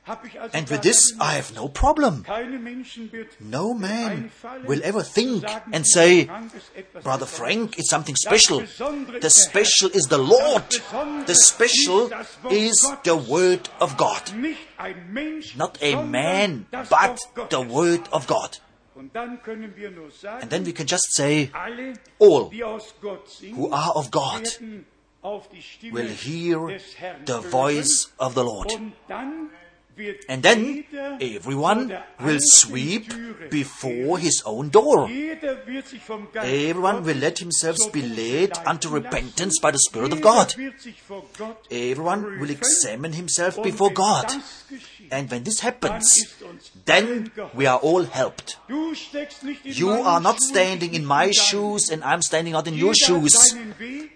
Damit hab ich also And with this, I have no problem. Keine Menschen wird No man will ever think and say, Frank ist etwas Brother Frank is something special. The special is the Lord. The special ist das Wort is the Word of God. Nicht ein Mensch, Not a man, but the Word of God. Und dann können wir nur sagen, And then we can just say, all die aus Gott sind, who are of God werden auf die Stimme will hear the voice of the Lord. And then everyone will sweep before his own door. Everyone will let himself be led unto repentance by the Spirit of God. Everyone will examine himself before God. And when this happens, then we are all helped. Du steckst nicht in You are not standing in my shoes and I'm standing not in your shoes.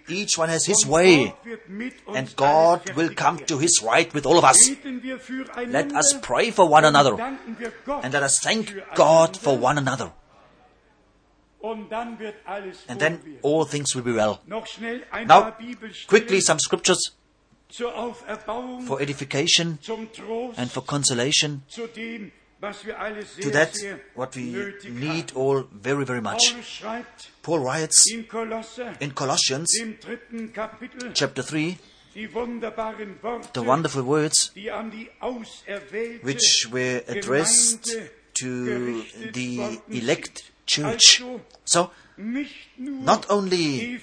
Each one has his way. Gott wird mit uns And God will come to his right with all of us. Beten wir füreinander Let us pray for one another. danken wir Gott And let us thank. God for one another. Und dann wird alles And then all things will be well. Noch schnell ein Now, quickly some scriptures for edification and for consolation. zu dem, was wir alle sehr, To that, what we need all very, very much. Paul writes in Colossians im dritten Kapitel, chapter 3 die wunderbaren Worte, the wonderful words die an die auserwählte which were addressed to the elect church. So, not only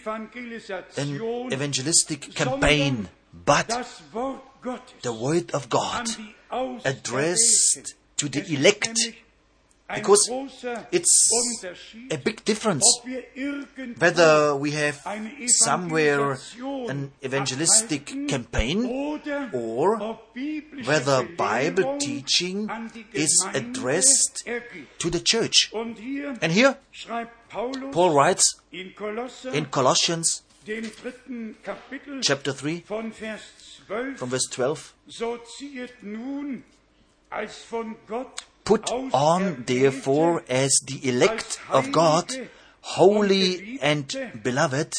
an evangelistic campaign, but das Wort Gottes the word of God addressed to the elect. Because It's a big difference ob wir irgendwo whether we have somewhere an evangelistic campaign or whether Bible teaching is addressed to the church. And here Paul writes in Colossians dem dritten Kapitel chapter 3 12, from verse 12 so ziehet nun als Put on therefore as the elect of God, holy and beloved,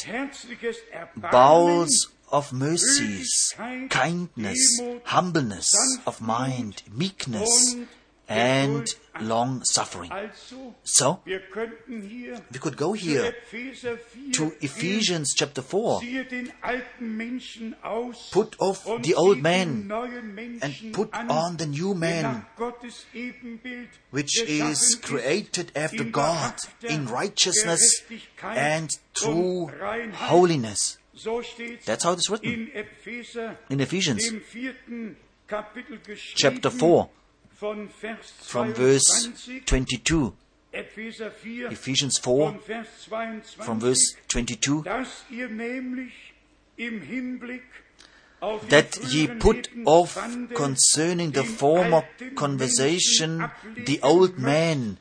bowels of mercies, kindness, humbleness of mind, meekness, and long suffering. So, wir könnten hier we could go here to Ephesians chapter 4 Ziehe den alten Menschen aus Put off the old man den neuen Menschen and put on the new man, nach Gottes Ebenbild which is created after God in righteousness and true holiness. That's how it is written. in Ephesians dem vierten Kapitel geschrieben, chapter 4 von Vers from verse 22, 22. Epheser 4, Ephesians 4 von Vers 22, from verse 22. dass ihr nämlich im Hinblick auf that ye put off concerning the former conversation the old man,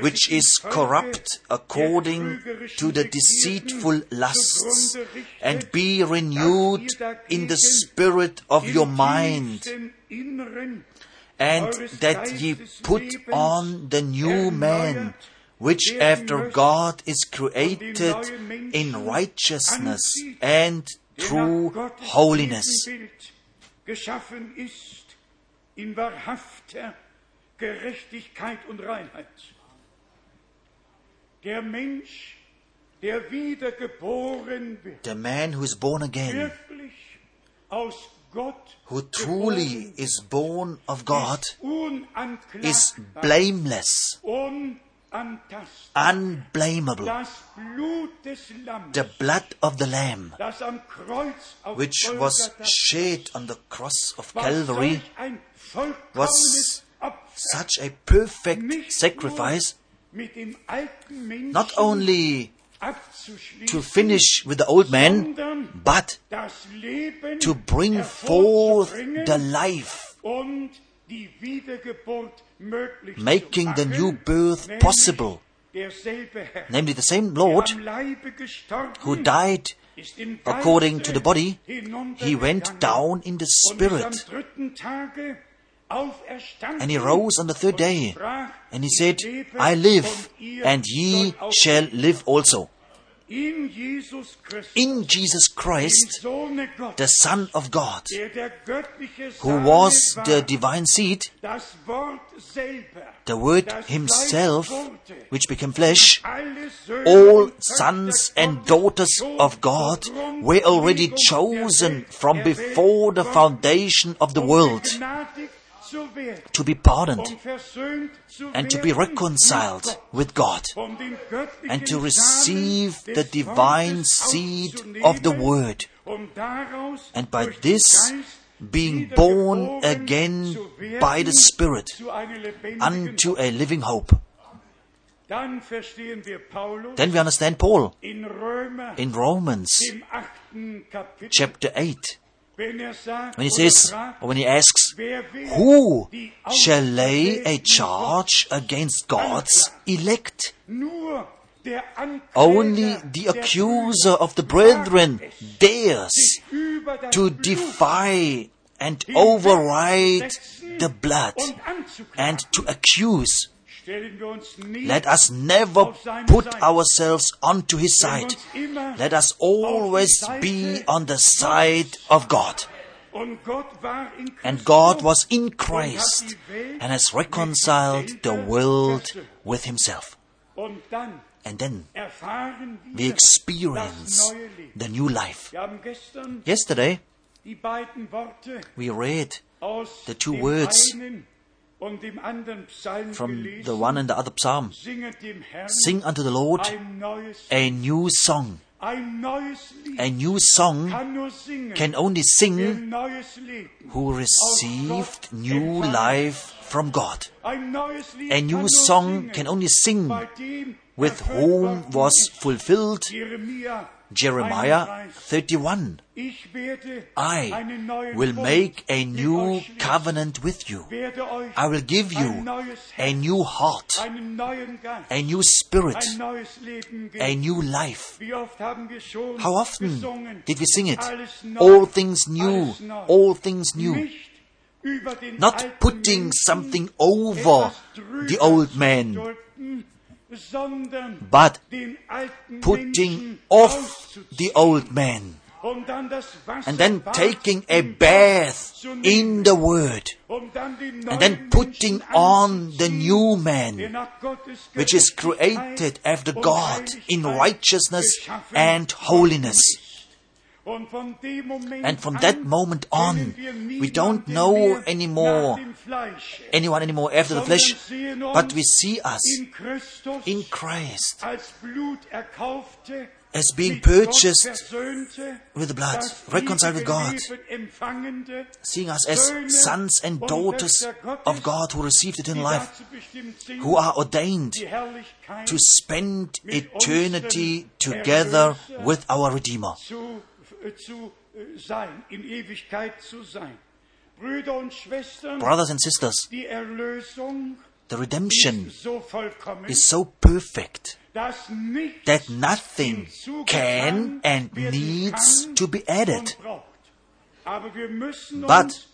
which is corrupt according to the deceitful lusts, and be renewed in the spirit of your mind, and that ye put on the new man, which after God is created in righteousness and true holiness. Ebenbild geschaffen ist in wahrhafter Gerechtigkeit und Reinheit. Der Mensch, der wiedergeboren wird, The man who is born again, wirklich aus who truly is born of God, is blameless, unblameable. Das Blut des Lammes, The blood of the Lamb, das am Kreuz auf which was shed on the cross of Calvary, solch ein vollkommenes was such a perfect sacrifice, nur mit dem alten Menschen not only to finish with the old man, but to bring forth the life, und die Wiedergeburt making the new birth possible. Namely, the same Lord am Leibe gestorben who died according to the body, he went down in the und ist am spirit, dritten Tage auferstanden and he rose on the third day, and he said, I live, and ye shall live also. in Jesus Christus, in Jesus dem Christ, the Son of God, der der göttliche who was the divine seed, das Wort selber, the Word Himself, which became flesh, all sons and daughters of God were already chosen from before the foundation of the world. Begnadigt zu werden, to be pardoned um and to be reconciled with God um and to receive the divine seed of the Word. um and by this being born again by the Spirit zu einer lebendigen unto a living hope. Dann verstehen wir Paulus Then we understand Paul in Romans im achten Kapitel, chapter 8 wenn er sagt when he says, or when he asks, Who shall lay a charge against God's elect? Nur der Ankläger Only the accuser of the brethren dares sich über das to defy and override the blood and to accuse. Stellen wir uns nie Let us never put ourselves onto his side. Let us always be on the side of God. und Gott war in Christus And God was in Christ and has reconciled the world with himself. And then we experience das neue Leben. the new life. Wir haben gestern Yesterday die beiden Worte we read The two words einen und dem anderen Psalm from the one and the other psalm. Singet dem Herrn Sing unto the Lord a new song. ein neues Lied. A new song kann nur singen, can only sing who received new life from God. Ein neues Lied A new song can only sing with whom was fulfilled Jeremiah 31. 31. Ich werde I will make a new covenant with you. I will give you a new heart, einen neuen Geist, a new spirit, ein neues Leben a new life. Wie oft haben wir schon How often did we sing it? All things new, all things new. Nicht über den Not putting something over the old man, but putting off the old man. Das and then taking a bath in the Word um and then putting on the new man which is created after God in righteousness and holiness. And from that moment on, we don't know anymore nach dem Fleisch, anyone anymore after the flesh, sondern sehen uns but we see us in Christ. als Blut erkaufte, as being purchased with the blood, reconciled with God, seeing us as sons and daughters of God who received eternal life, dazu bestimmt sind, who are ordained to spend eternity together with our Redeemer. Zu, äh, äh, sein, in Ewigkeit zu sein. Brüder und Schwestern, Brothers and sisters, the redemption ist so vollkommen, is so perfect that nothing can and needs to be added. und braucht. Aber wir müssen But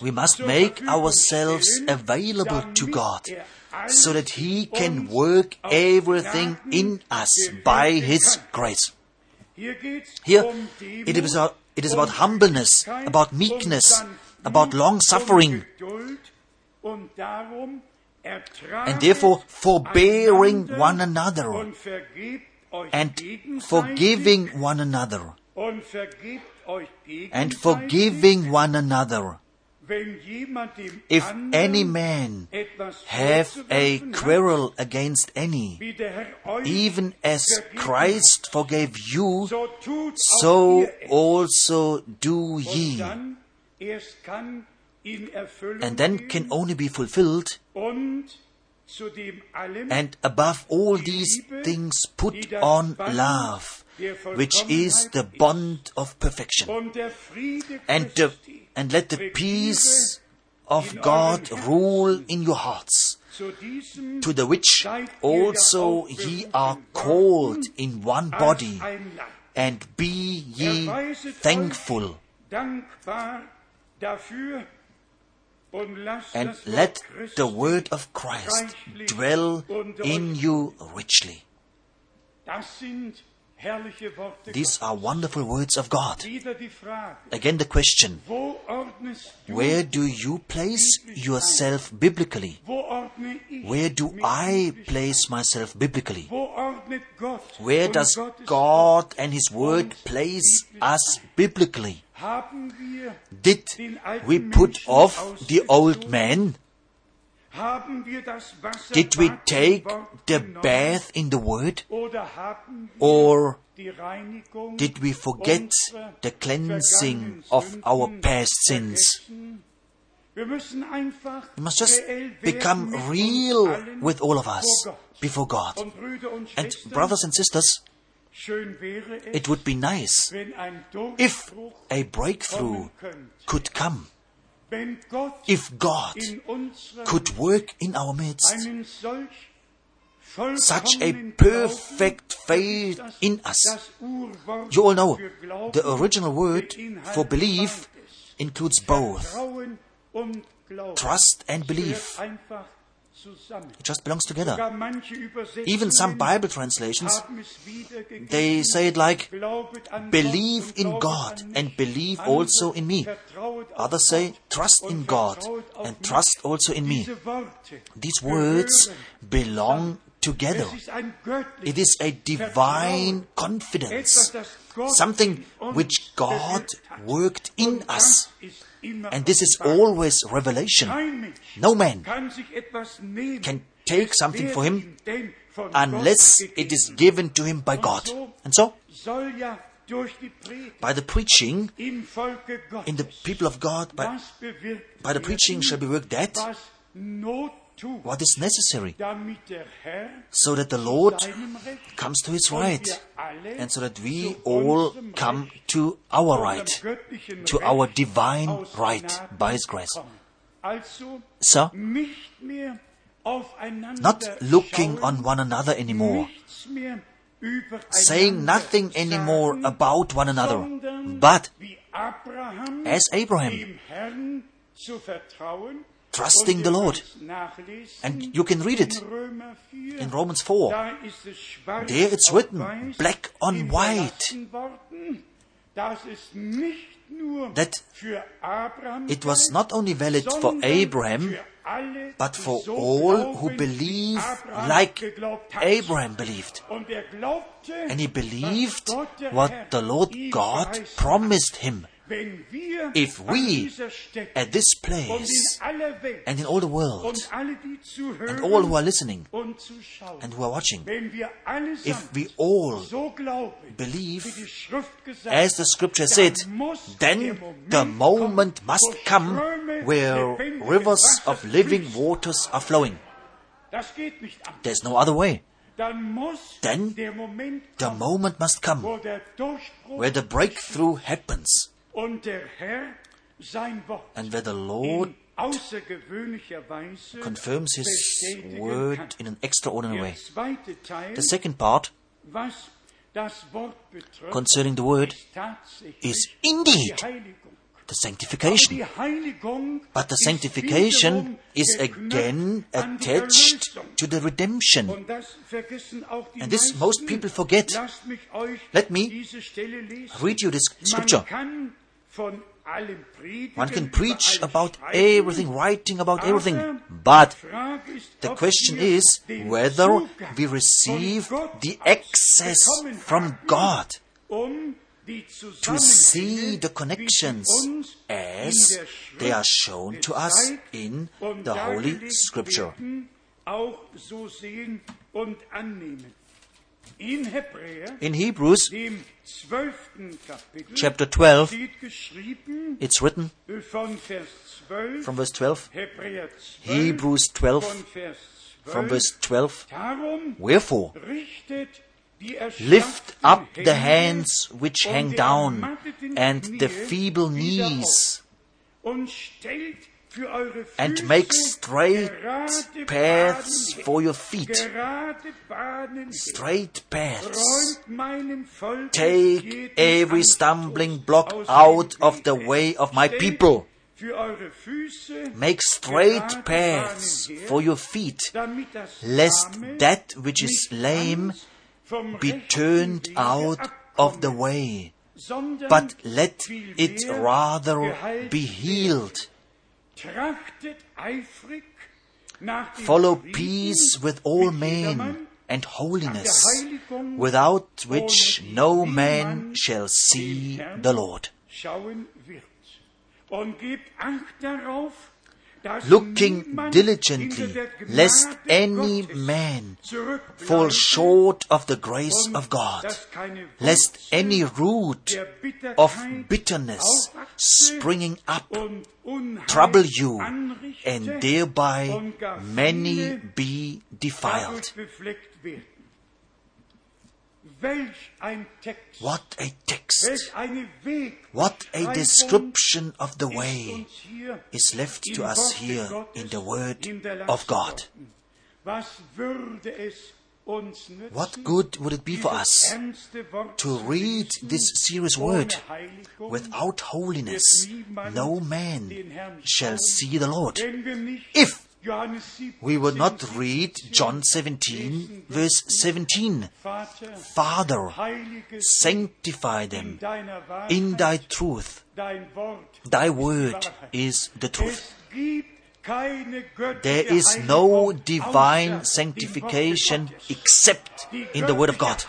We must make ourselves available to God er so that He can work everything in us by His grace. Here, it is about, it is about humbleness, about meekness, about long suffering, Geduld und darum ertragt and therefore forbearing one another und vergebt euch and forgiving one another und vergebt euch and forgiving one another. Wenn jemand dem If any man have a quarrel against any, wie der Herr euch even as Christ forgave you, so tut so auch ihr es. also do ye. dann erst kann in Erfüllung And then can only be fulfilled, und zu dem allem and above all these things, put on love, which is the bond of perfection. und der Friede And, the, and let the peace of God rule in your hearts, to the which also ye are called in one body, and be ye thankful. and let the word of Christ dwell in you richly. Das sind Herrliche Worte These are wonderful words of God. Wieder die Frage, Again, the question wo ordnest du, where do you place yourself biblically? wo ordne ich Where do I place myself biblically? Wo ordnet Gott Where does God and His Word place us biblically? Did we put off the old man? Did we take the bath in the Word? Oder haben wir Or did we forget the cleansing of our past sins? vergessen? Wir müssen einfach We must just become real with all of us before God. Und Brüder und And brothers and sisters, schön wäre es, it would be nice if a breakthrough could come, if God could work in our midst such a perfect faith in us, you all know the original word for belief includes both Vertrauen und Glauben. trust and belief. It just belongs together. Sogar manche Übersetzungen Even some Bible translations, haben es wiedergegeben. they say it like, believe in God and believe also in me. Others say, trust in God and trust also in me. These words belong together. Es ist ein göttliches It is a divine confidence, Etwas, das Gott something which God worked in us. And this is always revelation. No man kann sich etwas nehmen, can take something for him ihm denn von unless it is given to him by God. And so, soll ja durch die Predigt by the preaching im Volke Gottes in the people of God, by, by the preaching shall be worked that was Not tut, what is necessary, damit der Herr so that the Lord comes to his right, and so that we all come to our right, to our divine right by his grace. So, nicht mehr aufeinander not looking on one another anymore, nichts mehr übereinander saying nothing anymore about one another, but as Abraham, trusting the Lord. And you can read it in Römer 4, in Romans 4. da ist es schwarz There it's written, black on white. That It was not only valid for Abraham, but for all who believe like. Abraham believed. And he believed what the Lord God promised him. If we, At this place and in all the world, und alle, die zuhören and all who are listening and who are watching, wenn wir allesamt if we all believe wie die Schrift gesagt as the scripture said, then the Moment must come where rivers of living waters are flowing. Das geht nicht an. There's no other way. Then The moment must come wo der Durchbruch where the breakthrough happens und der Herr sein Wort and where the Lord in außergewöhnlicher Weise confirms his word in an extraordinary way. Der zweite Teil, The second part was das Wort betrifft, concerning the word is indeed. The sanctification. But the sanctification is again attached to the redemption. Und das vergessen auch die And this most people forget. Lasst mich euch Let me diese Stelle lesen. Read you this scripture. kann von allem predigen, One can preach about everything, writing about everything, but die Frage ist, the question is whether we receive the access from God um to see the connections as they are shown to us in the Holy Scripture. In Hebrews chapter 12, it's written von Vers 12, from verse 12, Hebrews 12, von Vers 12, from verse 12, Wherefore, lift up the hands which hang down, and the feeble knees, and make straight paths for your feet. Straight paths. Take every stumbling block out of the way of my people. Make straight paths for your feet, lest that which is lame be turned out of the way, but let it rather be healed. Follow peace with all men and holiness, without which no man shall see the Lord. Looking diligently, lest any man fall short of the grace of God, lest any root of bitterness springing up trouble you, and thereby many be defiled. What a text! welch eine Weg, What a description of the way is left to us here in the Word of God. worden. Was würde es uns nützen, What good would it be for us to read this serious word? Without holiness, no man shall see the Lord. wenn wir nicht If Johannes 17, We would not read John 17, verse 17. Father, sanctify them in thy truth. Thy word is the truth. There is no divine sanctification except in the Word of God.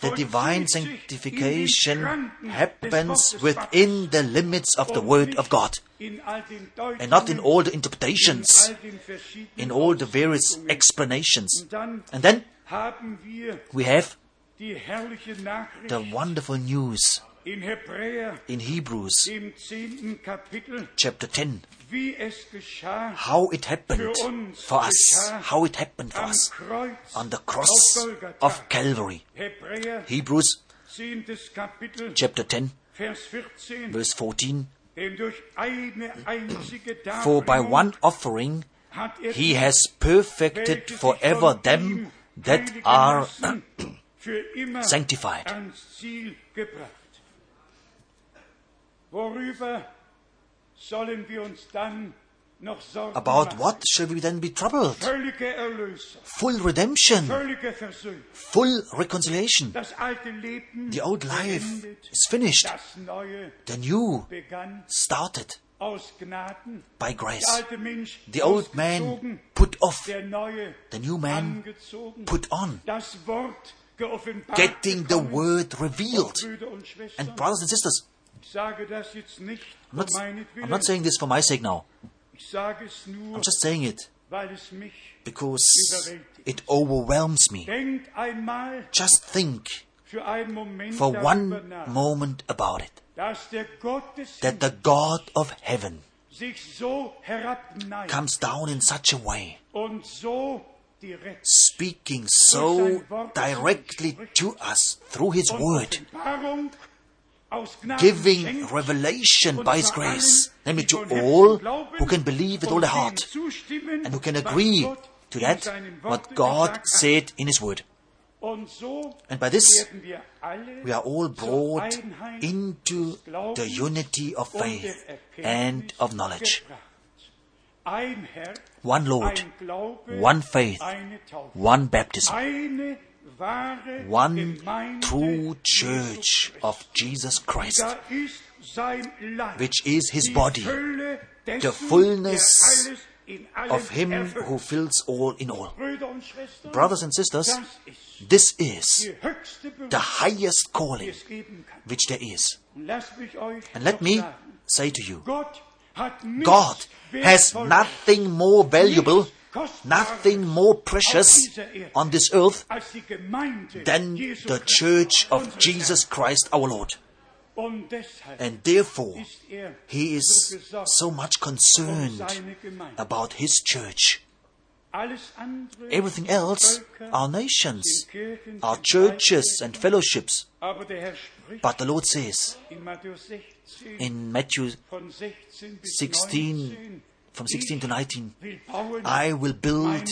The divine vollzieht sich in den sanctification happens within the limits of the Word of God in all den Deutungen, and not in all the interpretations, all den verschiedenen in all the various explanations. And then we have die herrliche Nachricht the wonderful news in Hebrews im zehnten Kapitel, chapter 10 wie es geschah how it happened for us, how it happened for us on the cross of Calvary. Hebrews chapter 10, Vers 14, verse 14. denn durch eine einzige For by one offering er he has perfected forever them that are lassen, für immer sanctified. About what shall we then be troubled? Full redemption, full reconciliation. Das alte Leben The old life is finished. The new started. By grace. The old man put off, the new man put on, das Wort geoffenbart getting the word revealed. Brüder und Schwestern, And brothers and sisters, ich sage das jetzt nicht I'm not. I'm not saying this for my sake now. ich sage es nur, I'm just saying it weil es mich because it overwhelms me. Just think für einen Moment for one moment about it. dass der Gott des That the God of heaven sich so herabneigt comes down in such a way, speaking so directly to us through His Word, Offenbarung aus Gnaden giving revelation by His grace, namely to all who can believe with all their heart and who can agree to that what God said in His Word. And by this, we are all brought into the unity of faith and of knowledge. One Lord, one faith, one baptism, one true church of Jesus Christ, Da ist sein Leib, which is His body, the fullness der alles in allem of Him who fills all in all. Brüder und Schwestern, Brothers and sisters, this is die höchste Berufung, the highest calling es geben kann. which there is. Und lasst mich euch And let me say to you, Gott hat nichts God has nothing more valuable, nothing more precious on this earth than the church of Jesus Christ our Lord. And therefore, er He is so much concerned about His church. Everything else are nations, are churches and fellowships. But the Lord says in Matthäus 16 in Matthew 16 bis 16, 19, from 16 to 19, I will build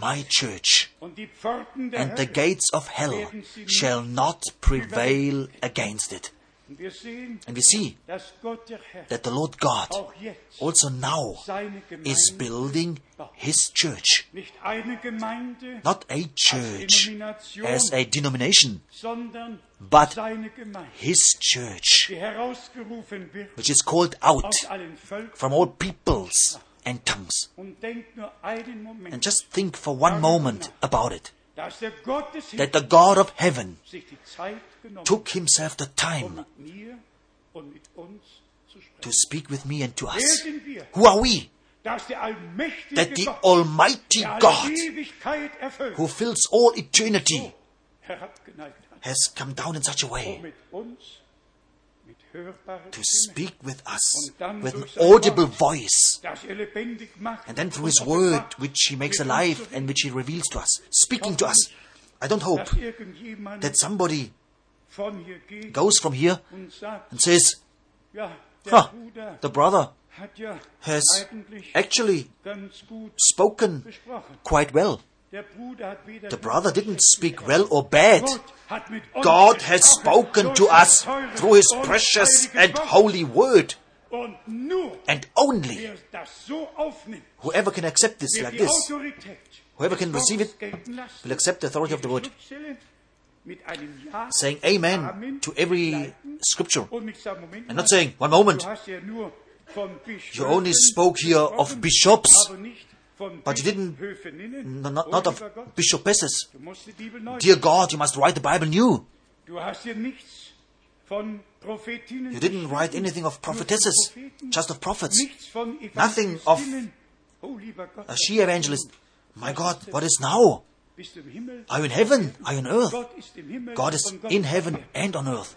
my church, und die Pforten der and the gates of hell werden sie nicht shall not prevail against it. Und wir sehen, And we see dass Gott der Herr that the Lord God oh, also now is building his church. nicht eine Gemeinde, Not a church as a denomination, but his church, die herausgerufen wird which is called out aus allen Völkern. from all peoples and tongues. Und denkt nur einen Moment, And just think for one moment about it. Dass der Gott des that the God of heaven took himself the time to speak with me and to us. Who are we? That the Almighty God, who fills all eternity, has come down in such a way to speak with us with an audible voice. And then through His Word, which He makes alive and which He reveals to us, speaking to us. I don't hope that somebody goes from here and says, huh, the brother has actually spoken quite well. Der Bruder hat weder The brother didn't speak well or bad. Gott hat mit uns God has spoken to us through His precious and holy Word. And only wer das so aufnimmt, whoever can accept this like this, whoever can receive it, Wortes gelten lassen, will accept the authority of the Word, saying Amen to every scripture. And not saying, one moment, du hast ja nur von Bischöfen you only spoke here of bishops, aber nicht von but you didn't- not, not of bishopesses. du musst die Bibel neu Dear God, you must write the Bible new. Du hast hier nichts von Prophetinnen. You didn't write anything of prophetesses, just of prophets. Nothing of. Oh, A she evangelist. My God, what is now? Are you in heaven? Are you on earth? Gott ist im Himmel. God is in heaven and on earth.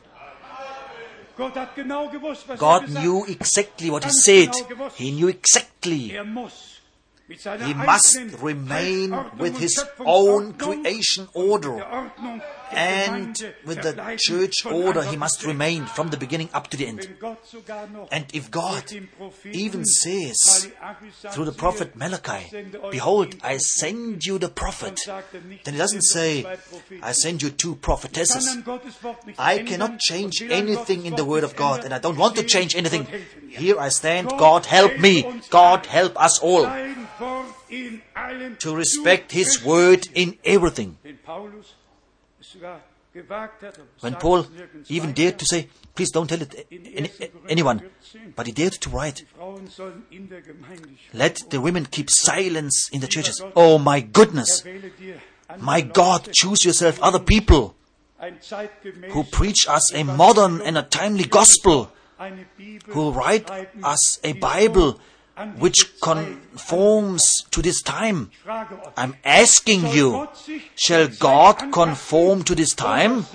Gott hat genau gewusst, was er God knew exactly what He said. He knew exactly. Er muss mit seiner He must remain with his own creation order. And with the church order, he must remain from the beginning up to the end. And if God even says through the prophet Malachi, Behold, I send you the prophet. Then he doesn't say. I send you two prophetesses. I cannot change anything in the Word of God, and I don't want to change anything. Here I stand, God help me. God help us all to respect His. Word in everything. When Paul even dared to say, please don't tell it any, anyone, but he dared to write, Frauen sollen in der Gemeinde schweigen. let the women keep silence in the churches. Oh my goodness. Andere My God, choose yourself other people who preach us a modern and a timely gospel, who write us a Bible which conforms to this time. I'm asking you, shall God conform to this time,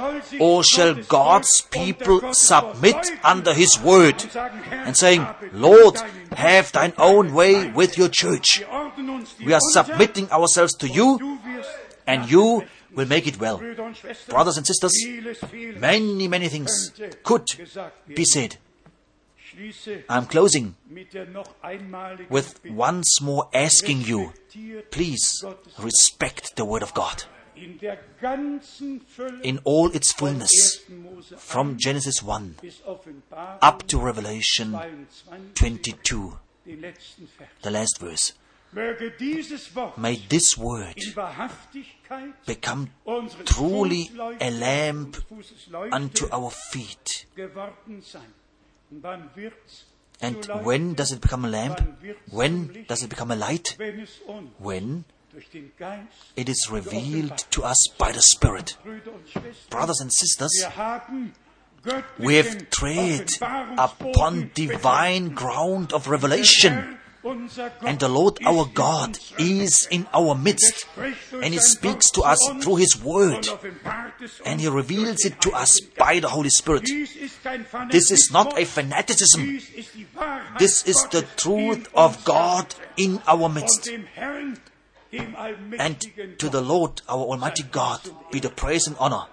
or shall God's people submit under His word and saying, Lord, have thine own way with your church? We are submitting ourselves to you, and you will make it well. Brothers and sisters, Many, many things could be said. I'm closing mit der noch einmaligen with once more asking you, please respect the word of God in der ganzen Fülle in all its fullness from Genesis 1 up to Revelation 22, 22, den letzten Vers. the last verse. Möge dieses Wort May this word become truly a lamp und Fußes Leuchte unto our feet. And when does it become a lamp? Wann wird's zum When does it become a light? Wenn es uns When durch den Geist, it is revealed to us by the Spirit. Brüder und Schwestern, Brothers and sisters, wir haben göttlichen we have tread upon divine ground of revelation. And the Lord our God is in our midst. And He speaks to us through His Word. And He reveals it to us by the Holy Spirit. This is not a fanaticism. This is the truth of God in our midst. And to the Lord, our Almighty God, be the praise and honor.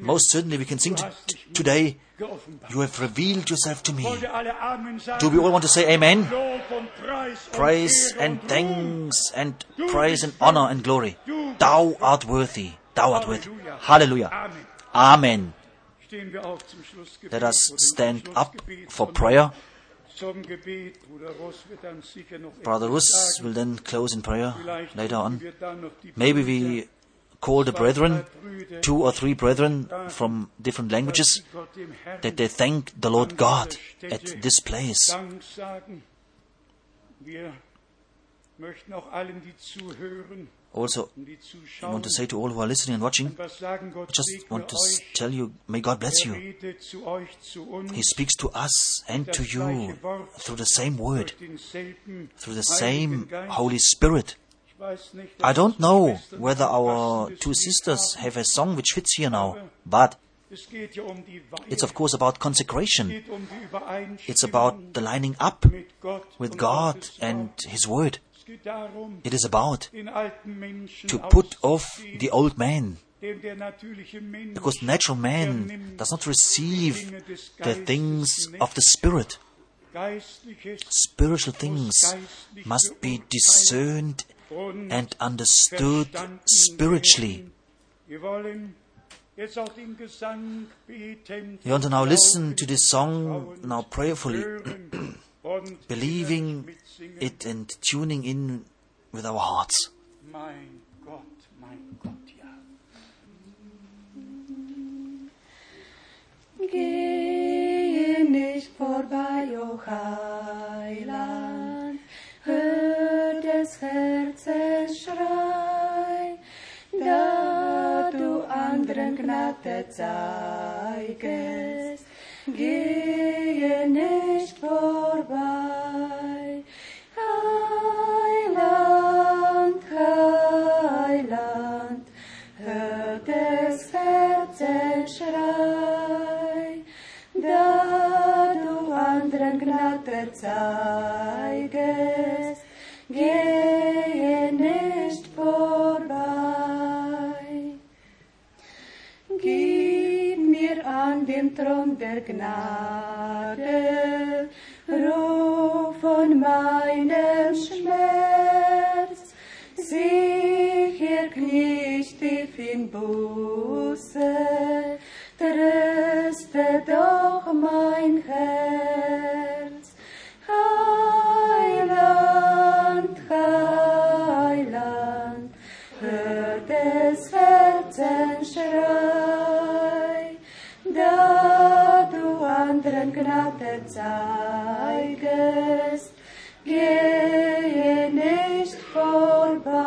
Most certainly we can sing t- t- today, You have revealed yourself to me. Do we all want to say Amen? Praise and thanks and praise and honor and glory. Thou art worthy. Thou art worthy. Hallelujah. Amen. Stehen wir auf zum Schlussgebet. Let us stand up for prayer. Zum Gebet. Bruder Ross wird dann sicher noch Brother Russ will then close in prayer later on. wir dann noch die Maybe we call the brethren, two or three brethren from different languages, that they thank the Lord God at this place. Also, I want to say to all who are listening and watching, I just want to tell you, may God bless you. He speaks to us and to you through the same word, through the same Holy Spirit. I don't know whether our two sisters have a song which fits here now, but it's of course about consecration. It's about the lining up with God and His Word. It is about to put off the old man, because natural man does not receive the things of the Spirit. Spiritual things must be discerned and understood spiritually. You want to now listen to this song now prayerfully, believing it and tuning in with our hearts. Gehe nicht vorbei, o Heiland, ես հերցես շրայ, դա դու անդրնգնատեցայք ես, գիենեշտ որբայ, հայլանդ, հայլանդ, հտես հերցես շրայ, դա դու անդրնգնատեցայք ես, Give den Thron der Gnade, ruf von meinem Schmerz, sicher knie ich tief in Buße, tröste doch mein Herz. Zeigest, gehe nicht vorbei.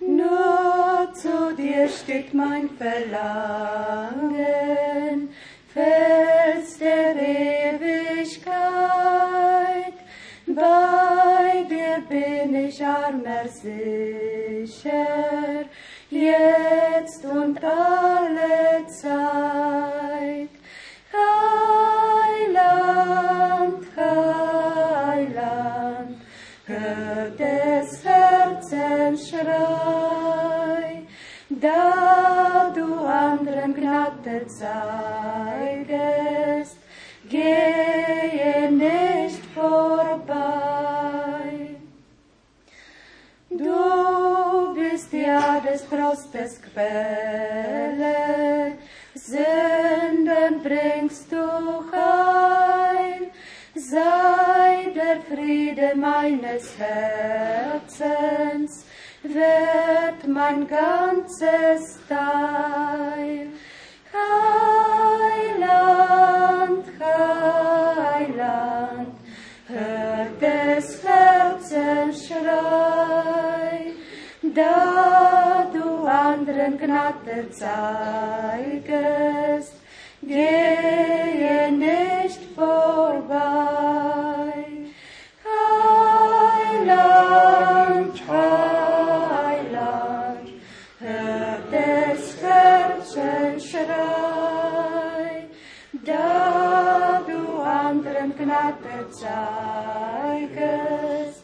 Nur zu dir steht mein Verlangen, Fels der Ewigkeit. Bei dir bin ich armer sicher, Gnade zeigest, gehe nicht vorbei. Du bist ja des Trostes Quelle, Sünden bringst du heim, sei der Friede meines Herzens, wird mein ganzes Teil. Heiland, Heiland, hör des Herzens Schrei, da du anderen Gnade zeigest, gehe nicht vorbei. Heiland, Heiland, Herzens Schrei, da du anderen Gnade zeigest,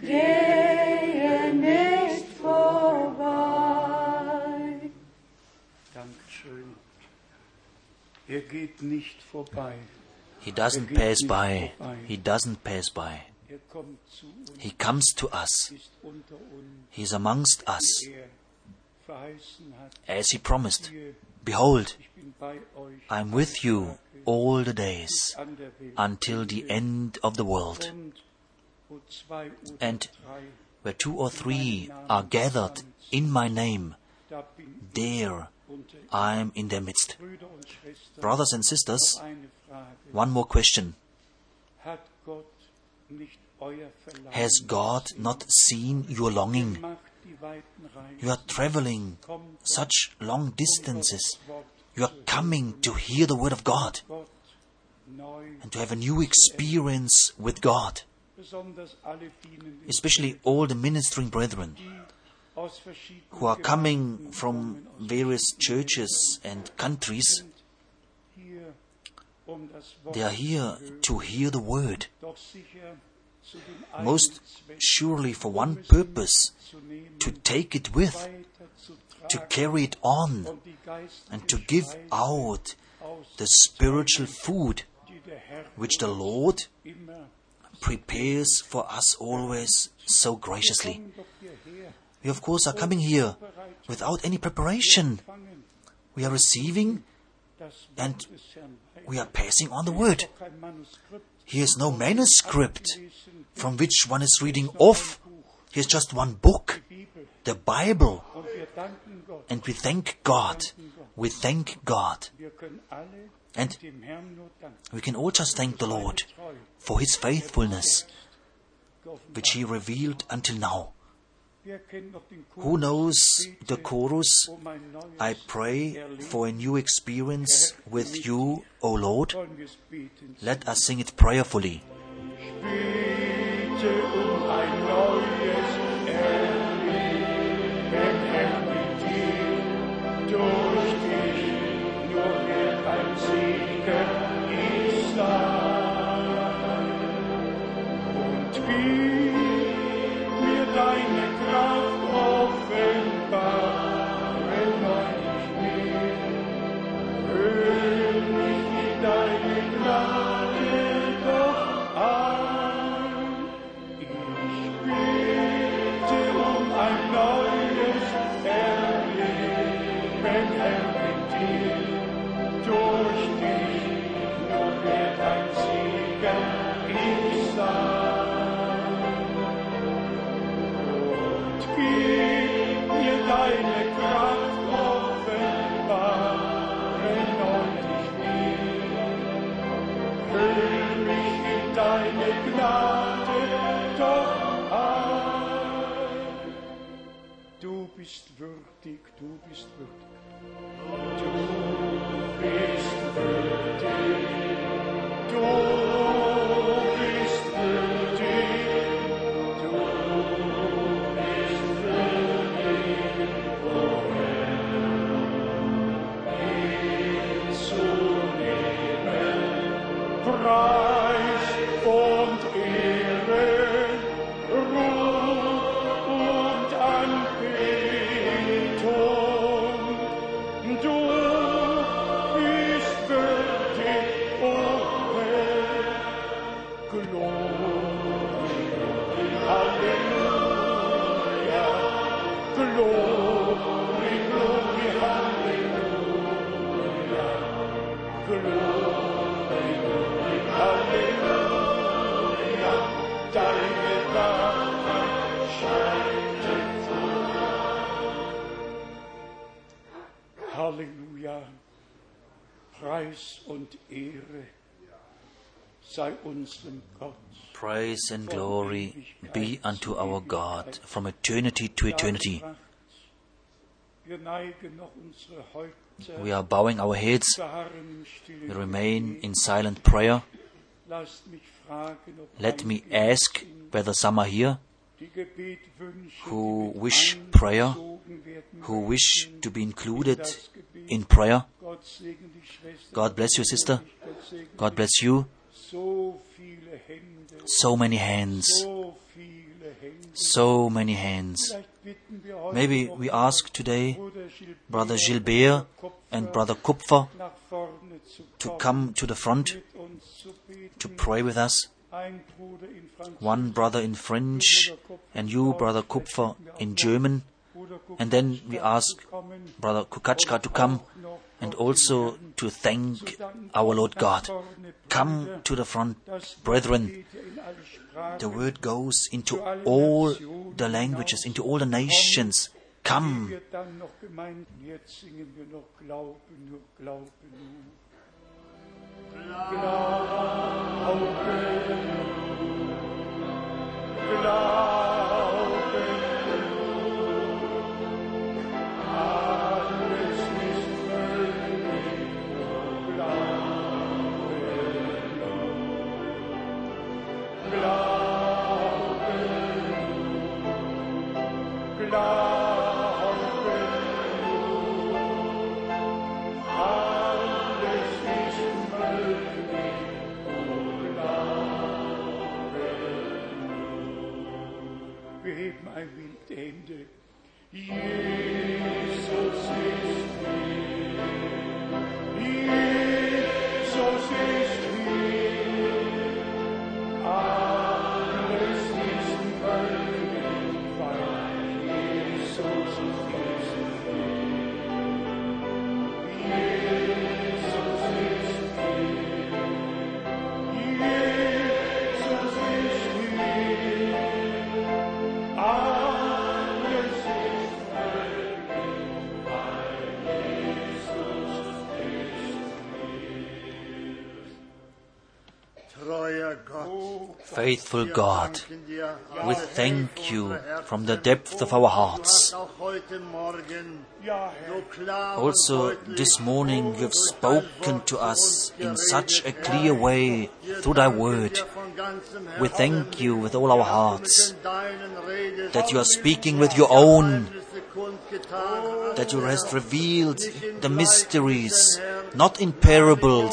gehe nicht vorbei. Dankeschön. Er geht nicht vorbei. He doesn't pass by. He doesn't pass by. Er kommt zu uns, He comes to us. ist unter uns. He is amongst us. Er verheißen hat. as He promised. Behold, ich bin bei euch I am with you all the days an der Welt. until the end of the world. Und wo zwei oder And where two or three are gathered in my name, da bin ich there. I am in their midst. Brüder und Schwestern, Brothers and sisters, one more question. Hat Gott nicht euer Verlangen Has God not seen your longing? You are traveling such long distances. You are coming to hear the word of God and to have a new experience with God. Especially all the ministering brethren who are coming from various churches and countries. They are here to hear the word, most surely for one purpose to take it with, to carry it on, and to give out the spiritual food which the Lord prepares for us always so graciously. We, of course, are coming here without any preparation. We are receiving, And we are passing on the word. Doch has no manuscript from which one is reading off. He has just one book, the Bible. And we thank God. We thank God. And we can all just thank the Lord for His faithfulness, which He revealed until now. Who knows the chorus? I pray for a new experience with you, O Lord. Let us sing it prayerfully. Würdig, du bist würdig. Praise and glory be unto our God from eternity to eternity. Wir neigen noch unsere Häupter, We are bowing our heads. beharren im stillen We remain in silent prayer. Lasst mich fragen, ob Let me ask whether some are here who wish prayer, who wish to be included in prayer. Gott segne die Schwester. God bless you, sister. God bless you. So viele Hände, So many hands. so viele Hände. So many hands. Vielleicht bitten wir heute Maybe we ask today Brother Gilbert and Brother Kupfer nach vorne zu to come to the front mit uns zu beten. to pray with us. Ein Bruder in Französisch, One brother in French and you, Brother Kupfer, in German. And then we ask Brother Kukachka to come and also to thank our Lord God. Come to the front, brethren. The word goes into all the languages, into all the nations. Come. Ein Faithful God, we thank you from the depth of our hearts. Also, this morning you have spoken to us in such a clear way through thy word. We thank you with all our hearts that you are speaking with your own, that you hast revealed the mysteries, not in parables,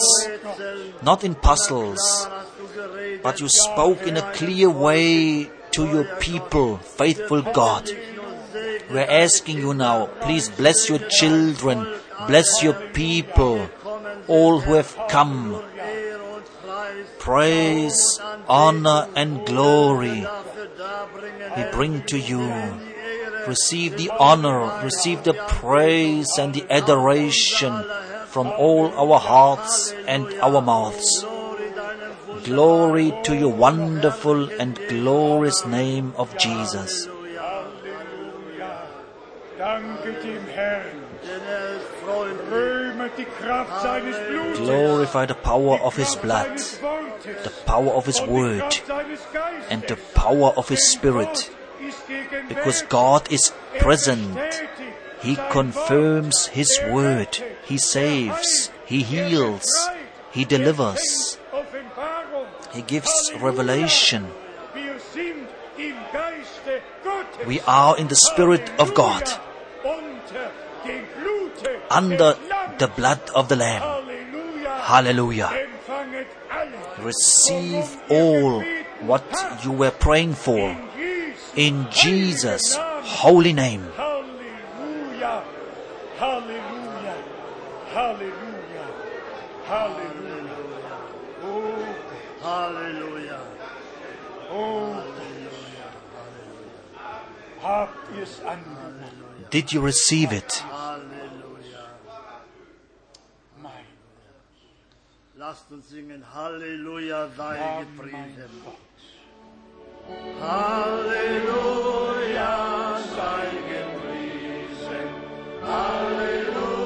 not in puzzles, but you spoke in a clear way to your people, faithful God. We're asking you now, please bless your children, bless your people, all who have come. Praise, honor, and glory we bring to you. Receive the honor, receive the praise and the adoration from all our hearts and our mouths. Glory deinem Wunsch. Glory to your wonderful and glorious name of Jesus. Halleluja. Danke dem Herrn. Denn er ist freundlich. Röme die Kraft seines Blutes. Glorify the power of his blood, the power of his word, Kraft seines Geistes. and the power of his spirit. Gott ist gegenwärtig. Because God is Er present. He confirms His Er word. He Er saves. He Er heals. He Er delivers. He gives revelation. We are in the Spirit of God, under the blood of the Lamb. Hallelujah. Receive all what you were praying for In Jesus' holy name. Hallelujah. Hallelujah. Hallelujah. Halleluja. Hallelujah. Oh, did you receive it? Lasst uns singen Halleluja, sei gepriesen. Halleluja, sei gepriesen. Halleluja.